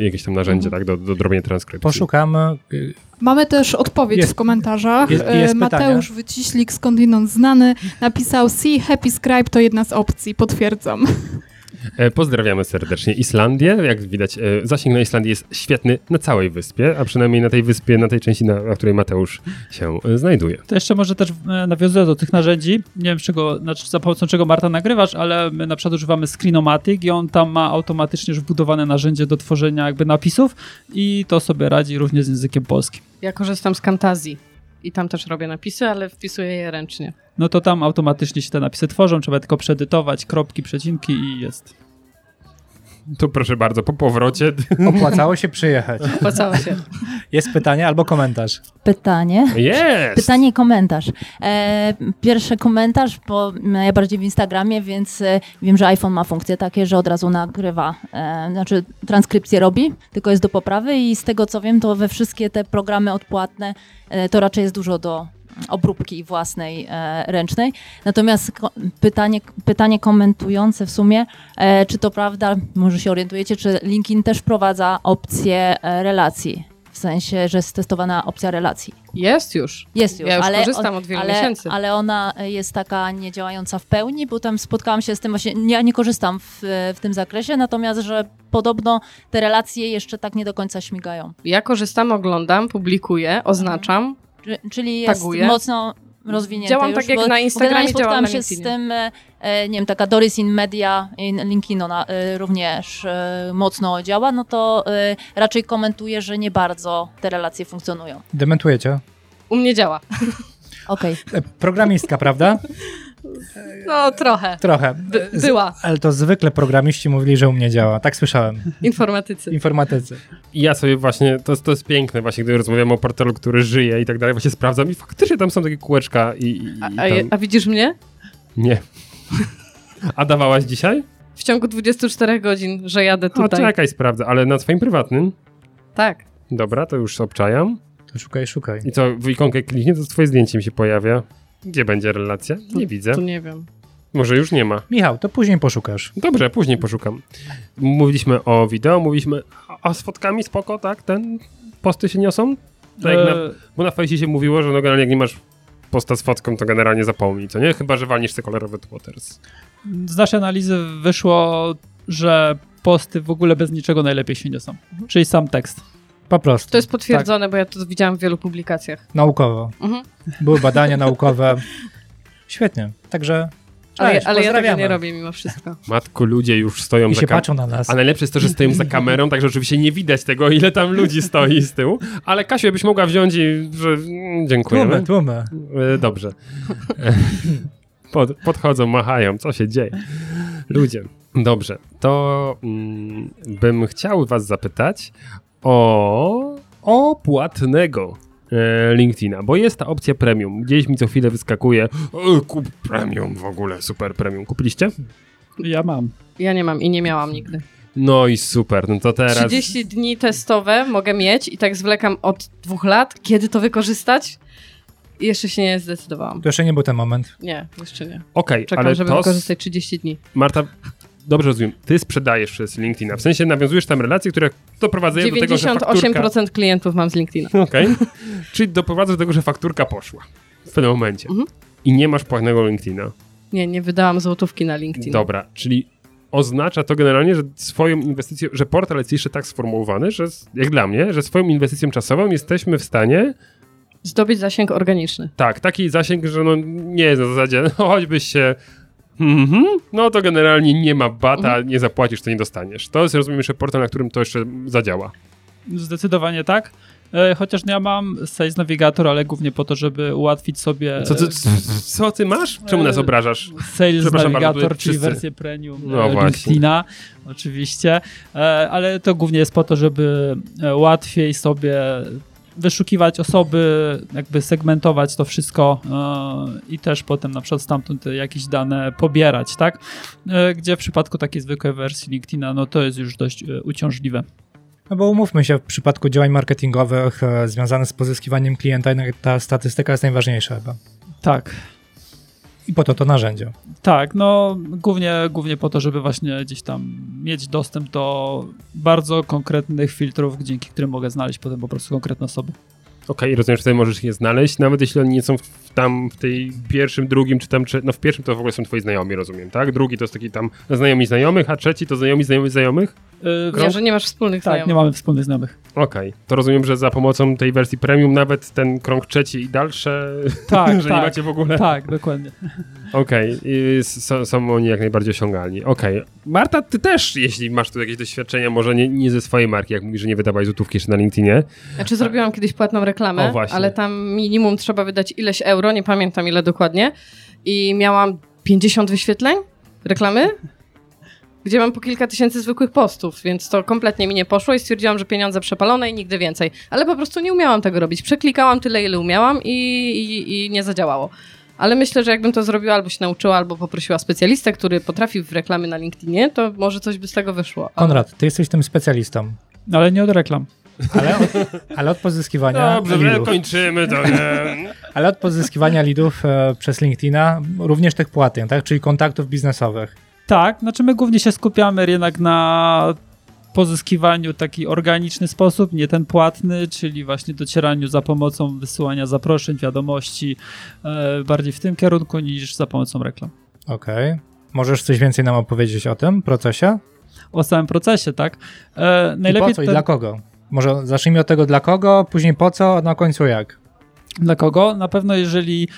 jakieś tam narzędzie, Mhm. tak, do, do robienia transkrypcji. Poszukamy. Mamy też odpowiedź Jest- w komentarzach. jest- jest Mateusz Wyciślik, skądinąd znany, napisał See Happy Scribe to jedna z opcji, potwierdzam. E, Pozdrawiamy serdecznie Islandię. Jak widać, e, zasięg na Islandii jest świetny na całej wyspie, a przynajmniej na tej wyspie, na tej części, na, na której Mateusz się e, znajduje. To jeszcze może też nawiązuję do tych narzędzi. Nie wiem, czego, znaczy za pomocą czego Marta nagrywasz, ale my na przykład używamy Screenomatic i on tam ma automatycznie już wbudowane narzędzie do tworzenia jakby napisów i to sobie radzi również z językiem polskim. Ja korzystam z Camtazji i tam też robię napisy, ale wpisuję je ręcznie. No to tam automatycznie się te napisy tworzą, trzeba tylko przeedytować, kropki, przecinki i jest. To proszę bardzo, po powrocie. Opłacało się przyjechać. Opłacało się. Jest pytanie albo komentarz. Pytanie. Jest! Pytanie i komentarz. E, pierwszy komentarz, bo ja bardziej w Instagramie, więc e, wiem, że iPhone ma funkcje takie, że od razu nagrywa, e, znaczy transkrypcję robi, tylko jest do poprawy i z tego co wiem, to we wszystkie te programy odpłatne e, to raczej jest dużo do obróbki własnej e, ręcznej. Natomiast pytanie, pytanie komentujące w sumie, e, czy to prawda, może się orientujecie, czy LinkedIn też wprowadza opcję e, relacji? W sensie, że jest testowana opcja relacji. Jest już. Jest już, Ja już ale, korzystam od wielu ale, miesięcy. ale ona jest taka niedziałająca w pełni, bo tam spotkałam się z tym właśnie, ja nie korzystam w, w tym zakresie, natomiast, że podobno te relacje jeszcze tak nie do końca śmigają. Ja korzystam, oglądam, publikuję, oznaczam. Czy- Czyli jest Taguję. mocno rozwinięte Działam już, tak jak na Instagramie, spotkałam się z tym, e, e, nie wiem, taka Doris in Media, in LinkedIn ona e, również e, mocno działa, no to e, raczej komentuje, że nie bardzo te relacje funkcjonują. Dementujecie. U mnie działa. Okej. E, Programistka, prawda? No trochę. Trochę. By, Z- była. Ale to zwykle programiści mówili, że u mnie działa. Tak słyszałem. Informatycy. Informatycy. I ja sobie właśnie, to, to jest piękne właśnie, gdy rozmawiamy o portalu, który żyje i tak dalej, właśnie sprawdzam i faktycznie tam są takie kółeczka i, i, i A, tam... a, a widzisz mnie? Nie. A dawałaś dzisiaj? W ciągu 24 godzin, że jadę tutaj. czekaj, sprawdzę, ale na swoim prywatnym? Tak. Dobra, to już obczajam. To szukaj, szukaj. I co, w ikonkę kliknie, to twoje zdjęcie mi się pojawia. Gdzie będzie relacja? Nie widzę. Tu nie wiem. Może już nie ma. Michał, to później poszukasz. Dobrze, później poszukam. Mówiliśmy o wideo, mówiliśmy a, z fotkami spoko, tak? Ten posty się niosą? Tak na, E, bo na fejsie się mówiło, że no generalnie jak nie masz posta z fotką, to generalnie zapomnij, co nie? Chyba, że walniesz te kolorowe Twitters. Z naszej analizy wyszło, że posty w ogóle bez niczego najlepiej się niosą. Czyli sam tekst. Po prostu. To jest potwierdzone, bo ja to widziałam w wielu publikacjach. Naukowo. Mhm. Były badania naukowe. Świetnie. Także Ale, cześć, ale ja tego nie robię mimo wszystko. Matko, ludzie już stoją I za kamerą. patrzą na nas. A najlepsze jest to, że stoją za kamerą, także oczywiście nie widać tego, ile tam ludzi stoi z tyłu. Ale Kasiu, byś mogła wziąć i... Że, mm, dziękujemy. Tłumy, tłumy. E, Dobrze. E, Pod, podchodzą, machają, co się dzieje? Ludzie. Dobrze, to mm, bym chciał was zapytać o, o płatnego e, LinkedIna, bo jest ta opcja premium. Gdzieś mi co chwilę wyskakuje e, kup premium w ogóle, super premium. Kupiliście? Ja mam. Ja nie mam i nie miałam nigdy. No i super, no to teraz... 30 dni testowe mogę mieć i tak zwlekam od dwóch lat. Kiedy to wykorzystać? Jeszcze się nie zdecydowałam. To jeszcze nie był ten moment. Nie, jeszcze nie. Okej, Czekam, ale żeby to... wykorzystać 30 dni. Marta, dobrze rozumiem, ty sprzedajesz przez LinkedIna, w sensie nawiązujesz tam relacje, które doprowadzają do tego, że fakturka... 98% klientów mam z LinkedIna. Okej. Czyli doprowadza do tego, że fakturka poszła w pewnym momencie. Mhm. I nie masz płatnego LinkedIna. Nie, nie wydałam złotówki na LinkedIn. Dobra, czyli oznacza to generalnie, że swoją inwestycją, że portal jest jeszcze tak sformułowany, że jak dla mnie, że swoją inwestycją czasową jesteśmy w stanie, Zdobyć zasięg organiczny. tak, taki zasięg, że no nie jest na zasadzie, no choćbyś się Mhm, no to generalnie nie ma bata, Mhm. nie zapłacisz, to nie dostaniesz. To jest, rozumiem, jeszcze portal, na którym to jeszcze zadziała. Zdecydowanie tak. E, Chociaż ja mam Sales Navigator, ale głównie po to, żeby ułatwić sobie Co ty, co ty masz? Czemu nas obrażasz? Sales bardzo, Navigator, czyli wersję premium No właśnie. LinkedIna, oczywiście, E, ale to głównie jest po to, żeby e, łatwiej sobie wyszukiwać osoby, jakby segmentować to wszystko e, i też potem na przykład stamtąd jakieś dane pobierać, tak? E, Gdzie w przypadku takiej zwykłej wersji LinkedIna, no to jest już dość e, uciążliwe. No bo umówmy się, w przypadku działań marketingowych związanych z pozyskiwaniem klienta, ta statystyka jest najważniejsza chyba. Tak. I po to to narzędzie. Tak, no głównie, głównie po to, żeby właśnie gdzieś tam mieć dostęp do bardzo konkretnych filtrów, dzięki którym mogę znaleźć potem po prostu konkretne osoby. Okej, rozumiem, że tutaj możesz je znaleźć, nawet jeśli oni nie są w, tam w tej pierwszym, drugim, czy tam, czy, no w pierwszym to w ogóle są twoi znajomi, rozumiem, tak? Drugi to jest taki tam znajomi znajomych, a trzeci to znajomi znajomych znajomych? Yy, Nie, że nie masz wspólnych tak, nie znajomych. mamy wspólnych znajomych. Okej, to rozumiem, że za pomocą tej wersji premium nawet ten krąg trzeci i dalsze, Tak, że tak, nie macie w ogóle... tak, dokładnie. Okej, s- są, oni jak najbardziej osiągalni. Okej. Marta, ty też, jeśli masz tu jakieś doświadczenia, może nie, nie ze swojej marki, jak mówisz, że nie wydawaj złotówki jeszcze na LinkedInie. Znaczy zrobiłam kiedyś płatną reklamę, O, właśnie. ale tam minimum trzeba wydać ileś euro, nie pamiętam ile dokładnie. I miałam 50 wyświetleń reklamy gdzie mam po kilka tysięcy zwykłych postów, więc to kompletnie mi nie poszło i stwierdziłam, że pieniądze przepalone i nigdy więcej. Ale po prostu nie umiałam tego robić. Przeklikałam tyle, ile umiałam i, i, i nie zadziałało. Ale myślę, że jakbym to zrobiła, albo się nauczyła, albo poprosiła specjalistę, który potrafi w reklamy na LinkedInie, to może coś by z tego wyszło. Ale- Konrad, ty jesteś tym specjalistą, Ale nie od reklam. ale od, ale od pozyskiwania Dobrze, że leadów, kończymy to. Nie? ale od pozyskiwania leadów e, przez LinkedIna, również tych płatnych, tak? czyli kontaktów biznesowych. Tak, znaczy my głównie się skupiamy jednak na pozyskiwaniu w taki organiczny sposób, nie ten płatny, czyli właśnie docieraniu za pomocą wysyłania zaproszeń, wiadomości, e, bardziej w tym kierunku niż za pomocą reklam. Okej. Możesz coś więcej nam opowiedzieć o tym procesie? O samym procesie, tak? E, I najlepiej po co i ten- dla kogo? Może zacznijmy od tego dla kogo, później po co, a na końcu jak. Dla kogo? Na pewno jeżeli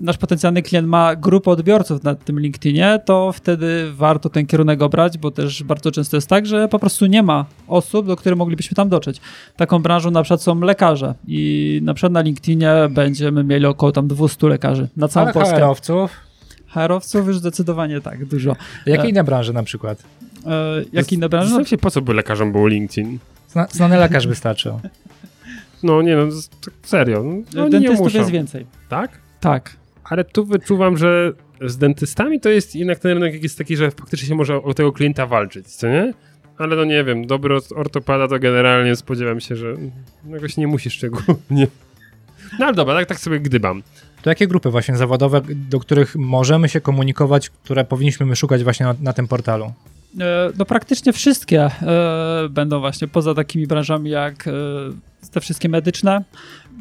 nasz potencjalny klient ma grupę odbiorców na tym LinkedInie, to wtedy warto ten kierunek obrać, bo też bardzo często jest tak, że po prostu nie ma osób, do których moglibyśmy tam dotrzeć. Taką branżą na przykład są lekarze i na przykład na LinkedInie będziemy mieli około tam 200 lekarzy na całą Ale Polskę. HR-owców, HR-owców już zdecydowanie tak, dużo. jakie E. inne branże na przykład? E, jak inne branże? Zastanawiam się, po co by lekarzom był LinkedIn? Zna, znany lekarz wystarczył. No nie no, serio. No, nie Dentystów muszą. jest więcej. Tak? Tak. Ale tu wyczuwam, że z dentystami to jest jednak ten rynek jest taki, że faktycznie się może o tego klienta walczyć, co nie? Ale no nie wiem, dobry ortopada to generalnie spodziewam się, że jakoś nie musi szczególnie. No ale dobra, tak, tak sobie gdybam. To jakie grupy właśnie zawodowe, do których możemy się komunikować, które powinniśmy szukać właśnie na, na tym portalu? E, No praktycznie wszystkie e, będą właśnie poza takimi branżami jak e, te wszystkie medyczne,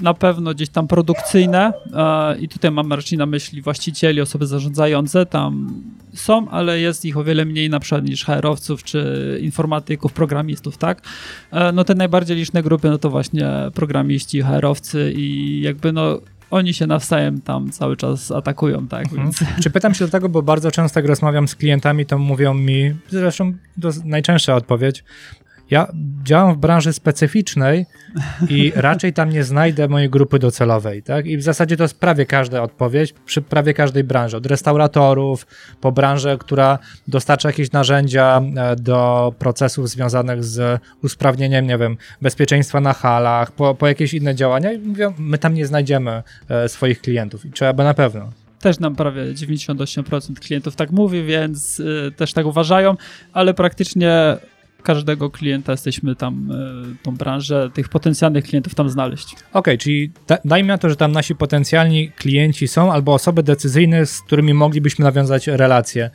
na pewno gdzieś tam produkcyjne e, i tutaj mam raczej na myśli właścicieli, osoby zarządzające, tam są, ale jest ich o wiele mniej na przykład niż HR-owców czy informatyków, programistów, tak? E, No te najbardziej liczne grupy, no to właśnie programiści, HR-owcy i jakby no oni się nawzajem tam cały czas atakują, tak? Mhm. Więc Czy pytam się dlatego, bo bardzo często jak rozmawiam z klientami, to mówią mi, zresztą to jest najczęstsza odpowiedź, ja działam w branży specyficznej i raczej tam nie znajdę mojej grupy docelowej, tak? I w zasadzie to jest prawie każda odpowiedź przy prawie każdej branży, od restauratorów po branżę, która dostarcza jakieś narzędzia e, do procesów związanych z usprawnieniem, nie wiem, bezpieczeństwa na halach, po, po jakieś inne działania i mówią, my tam nie znajdziemy e, swoich klientów i trzeba na pewno. też nam prawie 98% klientów tak mówi, więc y, też tak uważają, ale praktycznie każdego klienta jesteśmy tam, y, tą branżę, tych potencjalnych klientów tam znaleźć. Okej, czyli da, dajmy na to, że tam nasi potencjalni klienci są albo osoby decyzyjne, z którymi moglibyśmy nawiązać relacje.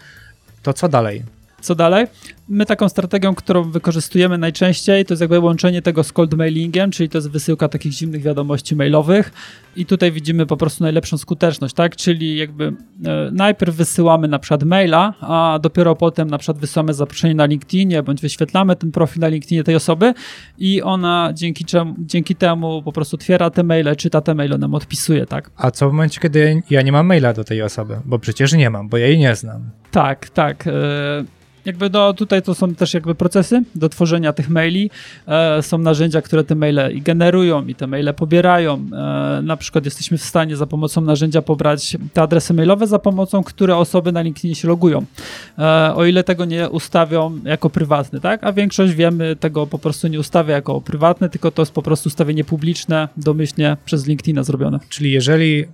To co dalej? Co dalej? My taką strategią, którą wykorzystujemy najczęściej, to jest jakby łączenie tego z cold mailingiem, czyli to jest wysyłka takich zimnych wiadomości mailowych i tutaj widzimy po prostu najlepszą skuteczność, tak? Czyli jakby e, najpierw wysyłamy na przykład maila, a dopiero potem na przykład wysyłamy zaproszenie na LinkedInie, bądź wyświetlamy ten profil na LinkedInie tej osoby i ona dzięki, czemu, dzięki temu po prostu otwiera te maile, czyta te maile, nam odpisuje, tak? A co w momencie, kiedy ja nie mam maila do tej osoby? Bo przecież nie mam, bo ja jej nie znam. Tak, tak. e, Jakby no, tutaj to są też jakby procesy do tworzenia tych maili. E, są narzędzia, które te maile i generują i te maile pobierają. E, na przykład jesteśmy w stanie za pomocą narzędzia pobrać te adresy mailowe, za pomocą które osoby na LinkedInie się logują. E, o ile tego nie ustawią jako prywatny, tak? A większość wiemy tego po prostu nie ustawia jako prywatne, tylko to jest po prostu ustawienie publiczne, domyślnie przez LinkedIna zrobione. Czyli jeżeli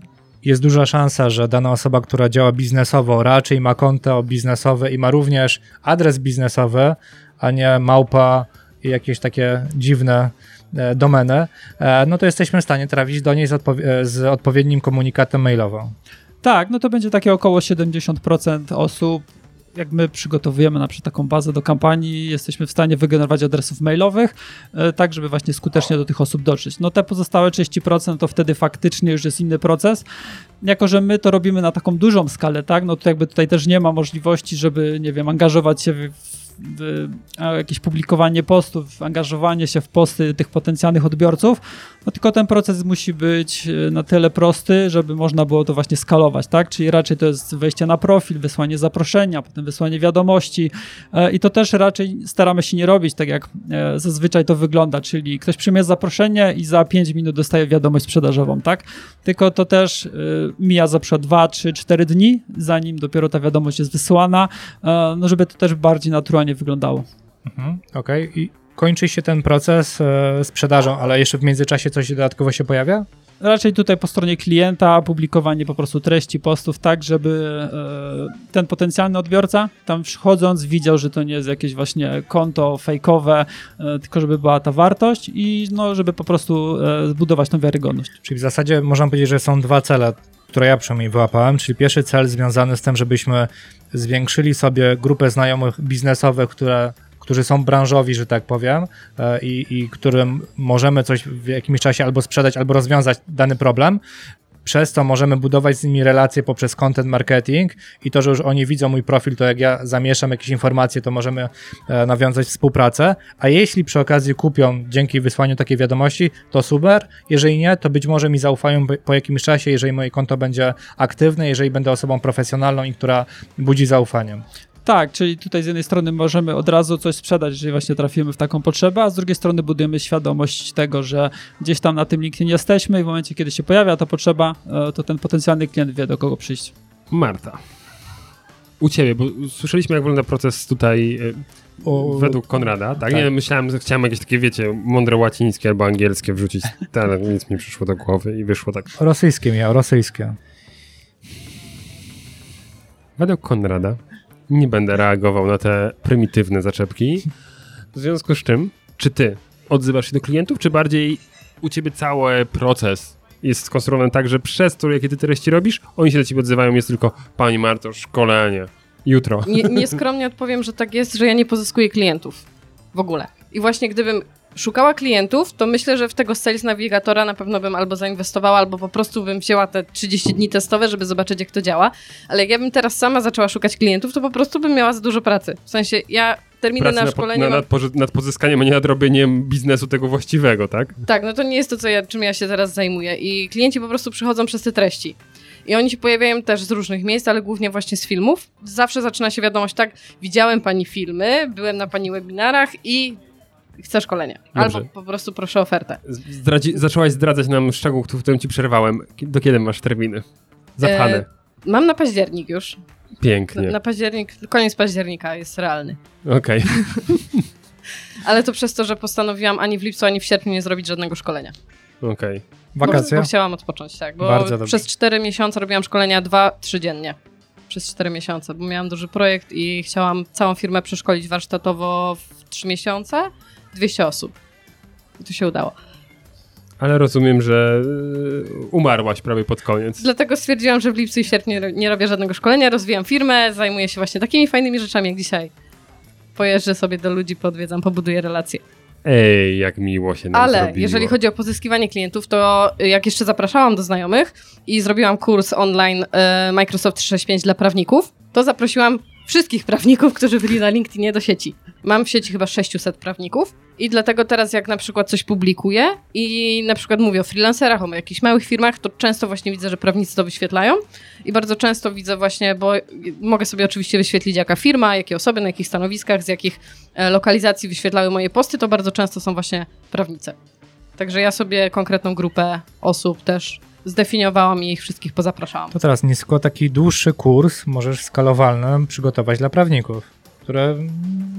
jest duża szansa, że dana osoba, która działa biznesowo, raczej ma konto biznesowe i ma również adres biznesowy, a nie małpa i jakieś takie dziwne e, domeny, e, no to jesteśmy w stanie trafić do niej z, e, z odpowiednim komunikatem mailowym. Tak, no to będzie takie około 70% osób. Jak my przygotowujemy na przykład taką bazę do kampanii, jesteśmy w stanie wygenerować adresów mailowych, e, tak żeby właśnie skutecznie do tych osób dotrzeć. No te pozostałe 30% to wtedy faktycznie już jest inny proces. Jako, że my to robimy na taką dużą skalę, tak, no to jakby tutaj też nie ma możliwości, żeby, nie wiem, angażować się w, jakieś publikowanie postów, angażowanie się w posty tych potencjalnych odbiorców, no tylko ten proces musi być e, na tyle prosty, żeby można było to właśnie skalować, tak? Czyli raczej to jest wejście na profil, wysłanie zaproszenia, potem wysłanie wiadomości e, i to też raczej staramy się nie robić tak jak e, zazwyczaj to wygląda, czyli ktoś przyjmie zaproszenie i za 5 minut dostaje wiadomość sprzedażową, tak? Tylko to też e, mija za przykład 2, 3, 4 dni, zanim dopiero ta wiadomość jest wysłana, no żeby to też bardziej naturalnie poszukiwanie wyglądało. Mhm, Okej. I kończy się ten proces e, sprzedażą, ale jeszcze w międzyczasie coś dodatkowo się pojawia? Raczej tutaj po stronie klienta publikowanie po prostu treści postów tak, żeby e, ten potencjalny odbiorca tam wchodząc widział, że to nie jest jakieś właśnie konto fejkowe, e, tylko żeby była ta wartość i no, żeby po prostu e, zbudować tą wiarygodność. Czyli w zasadzie można powiedzieć, że są dwa cele, które ja przynajmniej wyłapałem. Czyli pierwszy cel związany z tym, żebyśmy zwiększyli sobie grupę znajomych biznesowych, które, którzy są branżowi, że tak powiem, e, i, i którym możemy coś w jakimś czasie albo sprzedać, albo rozwiązać dany problem. Przez to możemy budować z nimi relacje poprzez content marketing i to, że już oni widzą mój profil, to jak ja zamieszam jakieś informacje, to możemy e, nawiązać współpracę. A jeśli przy okazji kupią dzięki wysłaniu takiej wiadomości, to super. Jeżeli nie, to być może mi zaufają po- po jakimś czasie, jeżeli moje konto będzie aktywne, jeżeli będę osobą profesjonalną i która budzi zaufanie. Tak, czyli tutaj z jednej strony możemy od razu coś sprzedać, jeżeli właśnie trafimy w taką potrzebę, a z drugiej strony budujemy świadomość tego, że gdzieś tam na tym LinkedIn jesteśmy i w momencie, kiedy się pojawia ta potrzeba, e, to ten potencjalny klient wie, do kogo przyjść. Marta. U ciebie, bo słyszeliśmy, jak wygląda proces tutaj e, O, według Konrada, tak? tak. Nie, myślałem, że chciałem jakieś takie, wiecie, mądre łacińskie albo angielskie wrzucić, ale nic mi przyszło do głowy i wyszło tak. Rosyjskie miał, rosyjskie. Według Konrada nie będę reagował na te prymitywne zaczepki. W związku z czym, czy ty odzywasz się do klientów, czy bardziej u ciebie cały proces jest skonstruowany tak, że przez to, jakie ty treści robisz, oni się do ciebie odzywają, jest tylko Pani Marto, szkolenie, jutro. Nie, nieskromnie odpowiem, że tak jest, że ja nie pozyskuję klientów. W ogóle. I właśnie gdybym szukała klientów, to myślę, że w tego Sales Navigatora na pewno bym albo zainwestowała, albo po prostu bym wzięła te 30 dni testowe, żeby zobaczyć, jak to działa. Ale jak ja bym teraz sama zaczęła szukać klientów, to po prostu bym miała za dużo pracy. W sensie, ja terminy na na, szkolenie na, mam... nad pozyskaniem, a nie nad robieniem biznesu tego właściwego, tak? Tak, no to nie jest to, co ja, czym ja się teraz zajmuję. I klienci po prostu przychodzą przez te treści. I oni się pojawiają też z różnych miejsc, ale głównie właśnie z filmów. Zawsze zaczyna się wiadomość tak, widziałem pani filmy, byłem na pani webinarach i chcę szkolenia. Dobrze. Albo po prostu proszę ofertę. Zdradzi- zaczęłaś zdradzać nam szczegół, w którym ci przerwałem. Do kiedy masz terminy? Zapchane. E, Mam na październik już. Na, Pięknie. na październik, koniec października jest realny. Okej. Ale to przez to, że postanowiłam ani w lipcu, ani w sierpniu nie zrobić żadnego szkolenia. Okej. Wakacje? Bo, bo chciałam odpocząć, tak. Bo Bardzo dobrze. przez 4 miesiące robiłam szkolenia 2-3 dziennie. Przez 4 miesiące, bo miałam duży projekt i chciałam całą firmę przeszkolić warsztatowo w 3 miesiące. 200 osób. I to się udało. Ale rozumiem, że y, umarłaś prawie pod koniec. Dlatego stwierdziłam, że w lipcu i sierpniu nie robię żadnego szkolenia, rozwijam firmę, zajmuję się właśnie takimi fajnymi rzeczami jak dzisiaj. Pojeżdżę sobie do ludzi, podwiedzam, pobuduję relacje. Ej, jak miło się nam Ale zrobiło. jeżeli chodzi o pozyskiwanie klientów, to y, jak jeszcze zapraszałam do znajomych i zrobiłam kurs online e, Microsoft 365 dla prawników, to zaprosiłam wszystkich prawników, którzy byli na LinkedInie do sieci. Mam w sieci chyba 600 prawników i dlatego teraz jak na przykład coś publikuję i na przykład mówię o freelancerach, o jakichś małych firmach, to często właśnie widzę, że prawnicy to wyświetlają i bardzo często widzę właśnie, bo mogę sobie oczywiście wyświetlić jaka firma, jakie osoby, na jakich stanowiskach, z jakich e, lokalizacji wyświetlały moje posty, to bardzo często są właśnie prawnicy. Także ja sobie konkretną grupę osób też zdefiniowałam i ich wszystkich pozapraszałam. To teraz nisko taki dłuższy kurs możesz skalowalny przygotować dla prawników, które mm,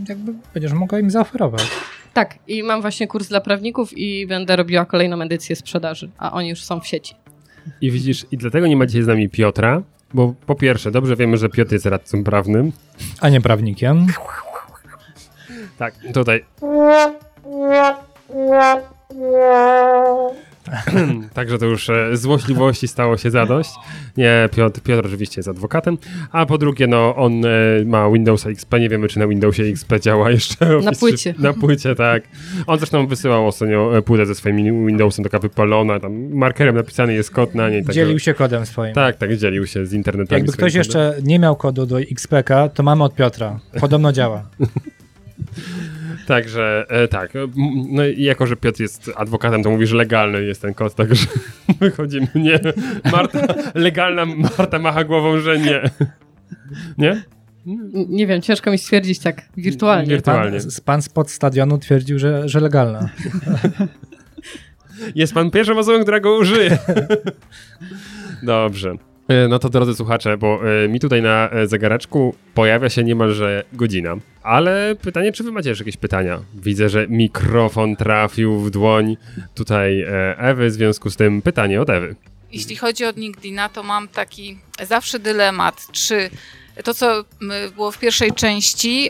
jakby będziesz mogła im zaoferować. Tak, i mam właśnie kurs dla prawników i będę robiła kolejną edycję sprzedaży, a oni już są w sieci. I widzisz, i dlatego nie ma dzisiaj z nami Piotra, bo po pierwsze, dobrze wiemy, że Piotr jest radcą prawnym. A nie prawnikiem. Tak, tutaj. Także to już e, złośliwości stało się zadość. Nie, Piotr, Piotr oczywiście jest adwokatem. A po drugie, no on e, ma Windowsa XP. Nie wiemy, czy na Windowsie XP działa jeszcze. Office płycie. Na płycie, tak. On zresztą wysyłał ostatnio e, płytę ze swoim Windowsem, taka wypalona. Tam markerem napisany jest kod na niej. Tak, Dzielił się kodem swoim. Tak, tak, dzielił się z internetami. Jakby ktoś kodem. jeszcze nie miał kodu do XPK, to mamy od Piotra. Podobno działa. Także e, tak, no i jako, że Piotr jest adwokatem, to mówi, że legalny jest ten kod, także wychodzimy, nie. Marta, legalna Marta macha głową, że nie. Nie? Nie wiem, ciężko mi stwierdzić tak wirtualnie. Wirtualnie. Pan, pan spod stadionu twierdził, że, że legalna. Jest pan pierwszą osobą, która go użyje. Dobrze. E, No to drodzy słuchacze, bo e, mi tutaj na e, zegareczku pojawia się niemalże godzina. Ale pytanie, czy wy macie jeszcze jakieś pytania? Widzę, że mikrofon trafił w dłoń tutaj Ewy, w związku z tym pytanie od Ewy. Jeśli chodzi o LinkedIna, to mam taki zawsze dylemat, czy to, co było w pierwszej części,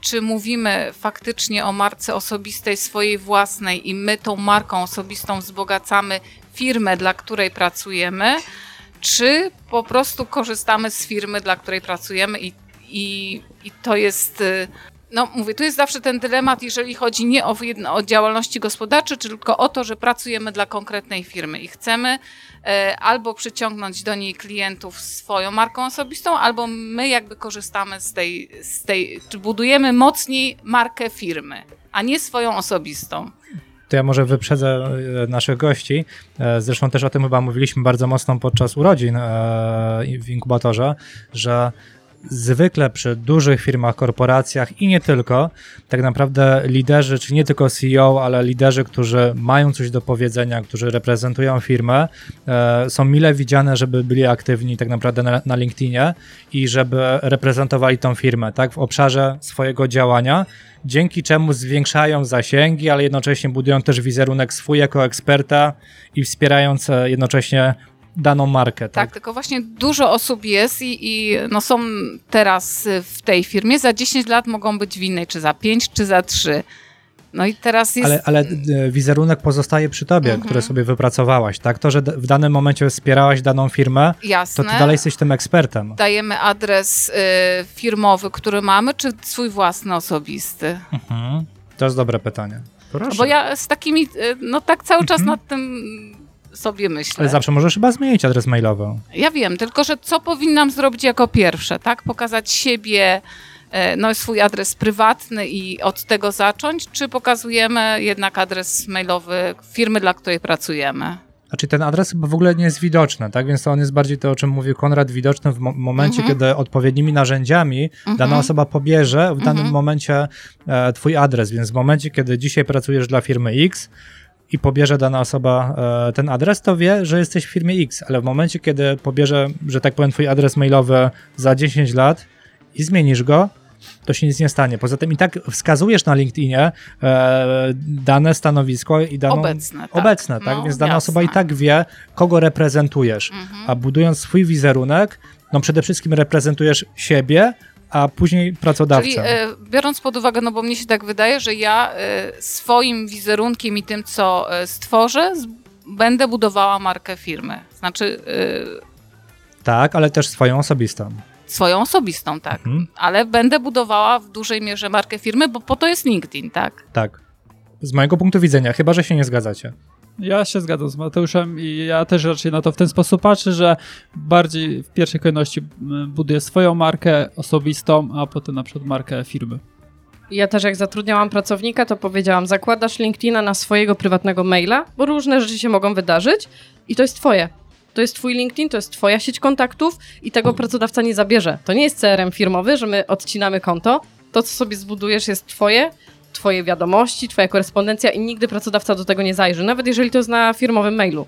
czy mówimy faktycznie o marce osobistej swojej własnej i my tą marką osobistą wzbogacamy firmę, dla której pracujemy, czy po prostu korzystamy z firmy, dla której pracujemy i, i, i to jest... e, no mówię, tu jest zawsze ten dylemat, jeżeli chodzi nie o, jedno, o działalności gospodarcze, tylko o to, że pracujemy dla konkretnej firmy i chcemy e, albo przyciągnąć do niej klientów swoją marką osobistą, albo my jakby korzystamy z tej, z tej czy budujemy mocniej markę firmy, a nie swoją osobistą. To ja może wyprzedzę e, naszych gości. E, Zresztą też o tym chyba mówiliśmy bardzo mocno podczas urodzin e, w inkubatorze, że zwykle przy dużych firmach, korporacjach i nie tylko, tak naprawdę liderzy, czy nie tylko CEO, ale liderzy, którzy mają coś do powiedzenia, którzy reprezentują firmę, e, są mile widziane, żeby byli aktywni tak naprawdę na, na LinkedInie i żeby reprezentowali tą firmę, tak, w obszarze swojego działania, dzięki czemu zwiększają zasięgi, ale jednocześnie budują też wizerunek swój jako eksperta i wspierając e, jednocześnie daną markę. Tak, Tak, tylko właśnie dużo osób jest i, i no są teraz w tej firmie, za 10 lat mogą być w innej, czy za 5, czy za 3. No i teraz jest... Ale, ale e, wizerunek pozostaje przy tobie, Mhm. który sobie wypracowałaś, tak? To, że w danym momencie wspierałaś daną firmę, to Jasne. ty dalej jesteś tym ekspertem. Dajemy adres y, firmowy, który mamy, czy swój własny osobisty? Mhm. To jest dobre pytanie. Proszę. Bo ja z takimi, y, no tak cały czas Mhm. nad tym sobie myślę. Ale zawsze możesz chyba zmienić adres mailowy. Ja wiem, tylko że co powinnam zrobić jako pierwsze, tak? Pokazać siebie, e, no swój adres prywatny i od tego zacząć, czy pokazujemy jednak adres mailowy firmy, dla której pracujemy? Znaczy ten adres chyba w ogóle nie jest widoczny, tak? Więc on jest bardziej to, o czym mówił Konrad, widoczny w mo- momencie, Mhm. kiedy odpowiednimi narzędziami dana osoba pobierze w danym Mhm. momencie e, twój adres. Więc w momencie, kiedy dzisiaj pracujesz dla firmy X i pobierze dana osoba e, ten adres, to wie, że jesteś w firmie X, ale w momencie, kiedy pobierze, że tak powiem, twój adres mailowy za 10 lat i zmienisz go, to się nic nie stanie. Poza tym i tak wskazujesz na LinkedInie e, dane stanowisko i daną Obecne, tak. obecne, tak? No, Więc dana jasne. osoba i tak wie, kogo reprezentujesz. Mhm. A budując swój wizerunek, no przede wszystkim reprezentujesz siebie, a później pracodawcę. Czyli e, biorąc pod uwagę, no bo mnie się tak wydaje, że ja e, swoim wizerunkiem i tym, co e, stworzę, będę budowała markę firmy. Znaczy Tak, ale też swoją osobistą. swoją osobistą, tak. Mhm. Ale będę budowała w dużej mierze markę firmy, bo po to jest LinkedIn, tak? Tak. Z mojego punktu widzenia, chyba że się nie zgadzacie. Ja się zgadzam z Mateuszem i ja też raczej na to w ten sposób patrzę, że bardziej w pierwszej kolejności buduję swoją markę osobistą, a potem na przykład markę firmy. Ja też jak zatrudniałam pracownika, to powiedziałam, zakładasz LinkedIna na swojego prywatnego maila, bo różne rzeczy się mogą wydarzyć i to jest twoje. To jest twój LinkedIn, to jest twoja sieć kontaktów i tego pracodawca nie zabierze. To nie jest CRM firmowy, że my odcinamy konto. To, co sobie zbudujesz jest twoje, twoje wiadomości, twoja korespondencja i nigdy pracodawca do tego nie zajrzy, nawet jeżeli to jest na firmowym mailu.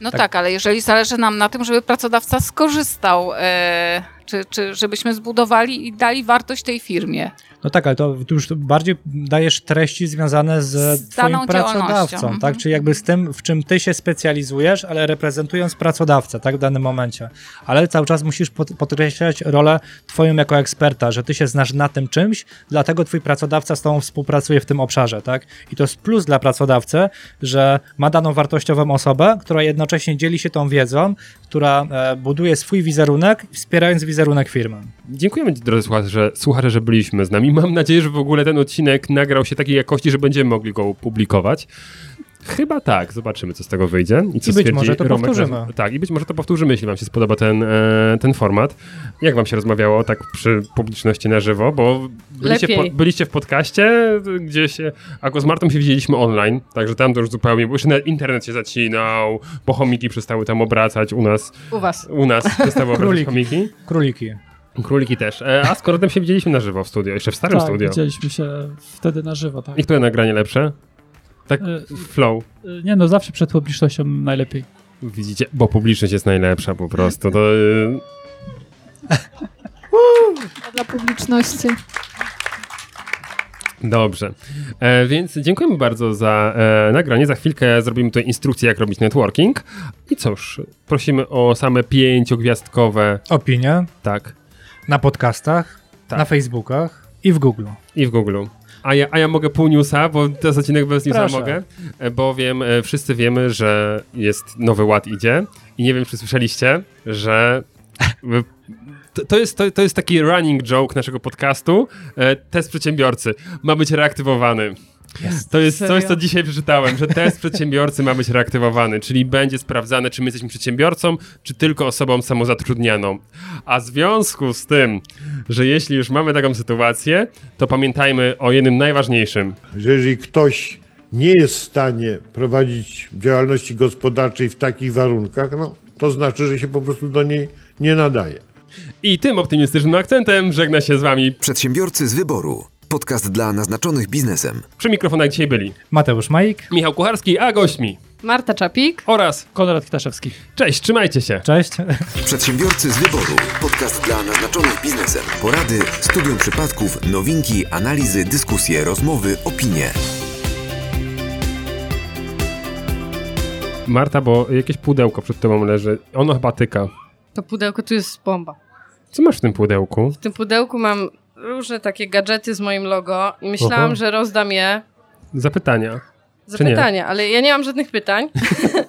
No Tak. tak, ale jeżeli zależy nam na tym, żeby pracodawca skorzystał, e, czy, czy żebyśmy zbudowali i dali wartość tej firmie. No tak, ale to już bardziej dajesz treści związane z, Z twoim pracodawcą, tak? Mhm. Czyli jakby z tym, w czym ty się specjalizujesz, ale reprezentując pracodawcę, tak? W danym momencie. Ale cały czas musisz pod, podkreślać rolę twoją jako eksperta, że ty się znasz na tym czymś, dlatego twój pracodawca z tobą współpracuje w tym obszarze, tak? I to jest plus dla pracodawcy, że ma daną wartościową osobę, która jednocześnie dzieli się tą wiedzą, która e, buduje swój wizerunek, wspierając wizerunek firmy. Dziękujemy drodzy słuchacze, że, słuchacze, że byliśmy z nami. Mam nadzieję, że w ogóle ten odcinek nagrał się takiej jakości, że będziemy mogli go publikować. Chyba tak, zobaczymy co z tego wyjdzie. I, co I być może to Romek. powtórzymy. Tak, i być może to powtórzymy, jeśli wam się spodoba ten, e, ten format. Jak wam się rozmawiało tak przy publiczności na żywo, bo byliście, Lepiej. byliście w podcaście, gdzieś, e, a z Martą się widzieliśmy online, także tam to już zupełnie, bo nawet internet się zacinał, bo chomiki przestały tam obracać u nas, U was. u nas przestały obracać Króliki. chomiki. Króliki. Króliki też. E, A z Konradem się widzieliśmy na żywo w studio, jeszcze w starym tak, studio. widzieliśmy się wtedy na żywo, tak. I które nagranie lepsze? Tak, E, flow. e, Nie no, zawsze przed publicznością najlepiej. Widzicie, bo publiczność jest najlepsza po prostu. To, y, Dla publiczności. Dobrze, e, więc dziękujemy bardzo za e, nagranie. Za chwilkę zrobimy tutaj instrukcję, jak robić networking. I cóż, prosimy o same pięciogwiazdkowe, Opinie tak, na podcastach, Tak. na Facebookach i w Google. i w Google. A ja, a ja mogę pół newsa, bo jest odcinek bez newsa Proszę. mogę, e, bowiem e, wszyscy wiemy, że jest nowy ład idzie i nie wiem, czy słyszeliście, że to, jest, to, to jest taki running joke naszego podcastu. E, test przedsiębiorcy ma być reaktywowany. To jest Serio? coś, co dzisiaj przeczytałem, że test przedsiębiorcy ma być reaktywowany, czyli będzie sprawdzane, czy my jesteśmy przedsiębiorcą, czy tylko osobą samozatrudnianą. A w związku z tym, że jeśli już mamy taką sytuację, to pamiętajmy o jednym najważniejszym. że jeżeli ktoś nie jest w stanie prowadzić działalności gospodarczej w takich warunkach, no, to znaczy, że się po prostu do niej nie nadaje. I tym optymistycznym akcentem żegna się z wami. Przedsiębiorcy z wyboru. Podcast dla naznaczonych biznesem. Przy mikrofonach dzisiaj byli Mateusz Majik, Michał Kucharski, a gośćmi Marta Czapik. oraz Konrad Kitaszewski. cześć, trzymajcie się. cześć. Przedsiębiorcy z wyboru. Podcast dla naznaczonych biznesem. Porady, studium przypadków, nowinki, analizy, dyskusje, rozmowy, opinie. Marta, bo jakieś pudełko przed tobą leży. Ono chyba tyka. To pudełko tu jest bomba. Co masz w tym pudełku? W tym pudełku mam różne takie gadżety z moim logo i myślałam, Oho. że rozdam je Zapytania. za Czy nie? pytania, ale ja nie mam żadnych pytań.